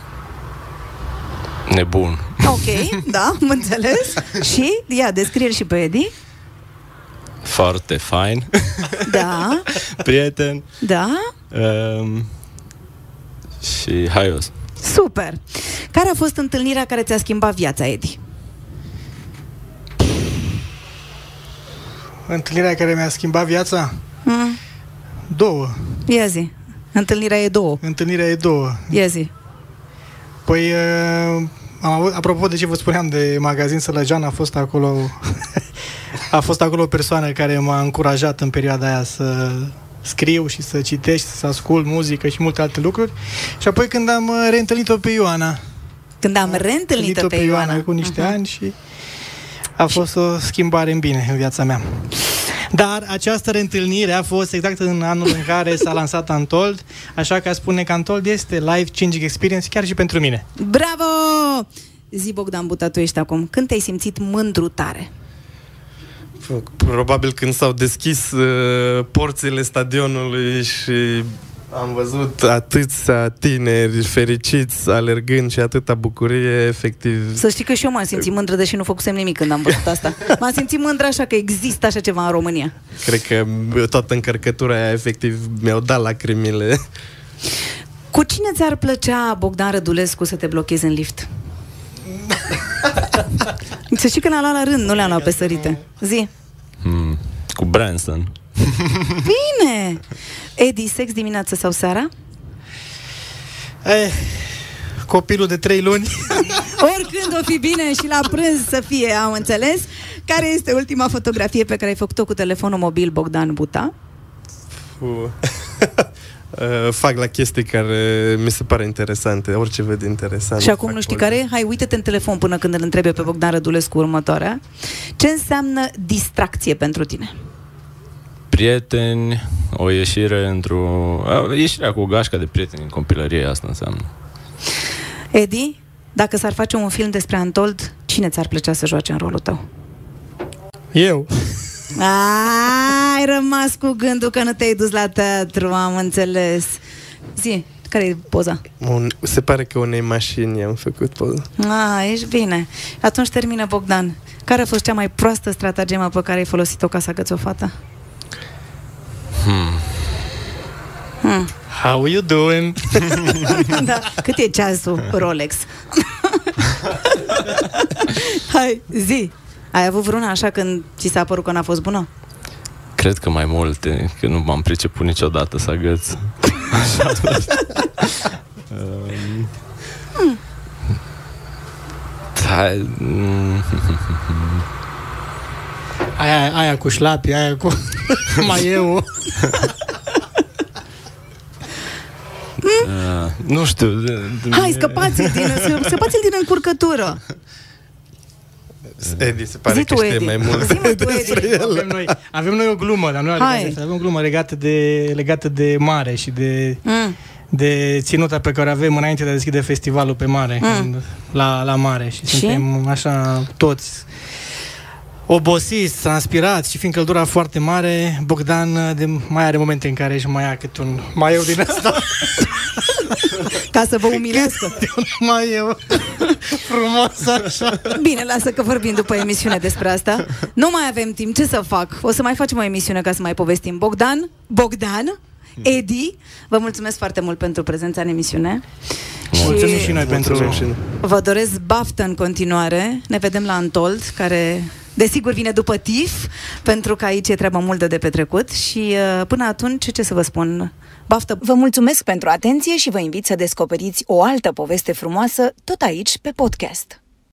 Nebun. Ok, da, am înțeles. Și, ia, descrie și pe Edi. Foarte fain. Da, Prieten. da, Um, și haios. super. Care a fost întâlnirea care ți-a schimbat viața, Edi? Întâlnirea care mi-a schimbat viața? Mm, Două. ia zi. Întâlnirea e două. Întâlnirea e două. Ia zi. Păi, uh, am avut, apropo de ce vă spuneam de magazin Sălăgean, a fost acolo a fost acolo o persoană care m-a încurajat în perioada aia să scriu și să citești, să ascult muzică și multe alte lucruri. Și apoi când am uh, reîntâlnit-o pe Ioana, Când am reîntâlnit-o întâlnit-o pe Ioana. cu niște Mhm. ani și a fost o schimbare în bine în viața mea. Dar această reîntâlnire a fost exact în anul în care s-a lansat Antold, așa că spune că Antold este life-changing experience chiar și pentru mine. Bravo! Zi, Bogdan Buta, tu ești acum. Când te-ai simțit mândru tare? Probabil când s-au deschis uh, porțile stadionului și am văzut atâția tineri fericiți alergând și atâta bucurie, efectiv. Să știi că și eu m-am simțit mândră, deși nu făcusem nimic când am văzut asta. M-am simțit mândră așa că există așa ceva în România. Cred că toată încărcătura aia efectiv mi-au dat lacrimile. Cu cine ți-ar plăcea, Bogdan Rădulescu, să te blochezi în lift? să știi că le-am luat la rând, nu le-am luat pe sărite. Zi. Hmm. Cu Branson. Bine! Edi, sex dimineața sau seara? Eh, copilul de trei luni. Oricând o fi bine și la prânz să fie, am înțeles. Care este ultima fotografie pe care ai făcut-o cu telefonul mobil Bogdan Buta? Fu. Uh, fac la chestii care mi se pare interesante, orice ved interesant. Și acum fac nu știi acolo. care e? Hai, uite-te în telefon până când îl întrebe pe Bogdan Rădulescu următoarea. Ce înseamnă distracție pentru tine? Prieteni, o ieșire într-o... a, Ieșirea cu o gașca de prieteni în copilărie, asta înseamnă. Edi, dacă s-ar face un film despre Antold, cine ți-ar plăcea să joace în rolul tău? Eu. A, ai rămas cu gândul că nu te-ai dus la teatru, am înțeles. Zi, care e poza? Un, se pare că unei mașini am făcut poză. A, ești bine. Atunci termină Bogdan. Care a fost cea mai proastă stratagemă pe care ai folosit-o ca să agăți o fată? Hmm. Hmm. How you doing? da. Cât e ceasul Rolex? Hai, zi. Ai avut vreuna așa când ți s-a părut că n-a fost bună? Cred că mai multe, că nu m-am priceput niciodată să agăț. Așa. um, da, mm, Aia, aia cu șlapi, aia cu maieu. uh, nu știu. de- de- Hai, scăpați-l din, scăpați-l din încurcătură. Edi se pare Zi că tu, știe Edi. mai mult Zi, mă, tu, despre Edi. el. Avem noi, avem noi o glumă, dar nu are Hai. legată de asta. Avem o glumă legată de, legată de mare și de, Mm. de ținuta pe care o avem înainte de a deschide festivalul pe mare, Mm. când, la, la mare. Și, Și? suntem așa toți obosiți, transpirați și fiind căldura foarte mare, Bogdan de, mai are momente în care își mai ia câte un maieu din asta. Ca să vă umilească. un maieu frumos așa. Bine, lasă că vorbim după emisiune despre asta. Nu mai avem timp, ce să fac? O să mai facem o emisiune ca să mai povestim. Bogdan, Bogdan, Edi, vă mulțumesc foarte mult pentru prezența în emisiune. Mulțumim și noi pentru... Mulțumim și noi. Vă doresc baftă în continuare. Ne vedem la Antold, care desigur vine după TIF, pentru că aici e treaba multă de petrecut și uh, până atunci, ce să vă spun, baftă! Vă mulțumesc pentru atenție și vă invit să descoperiți o altă poveste frumoasă tot aici pe podcast.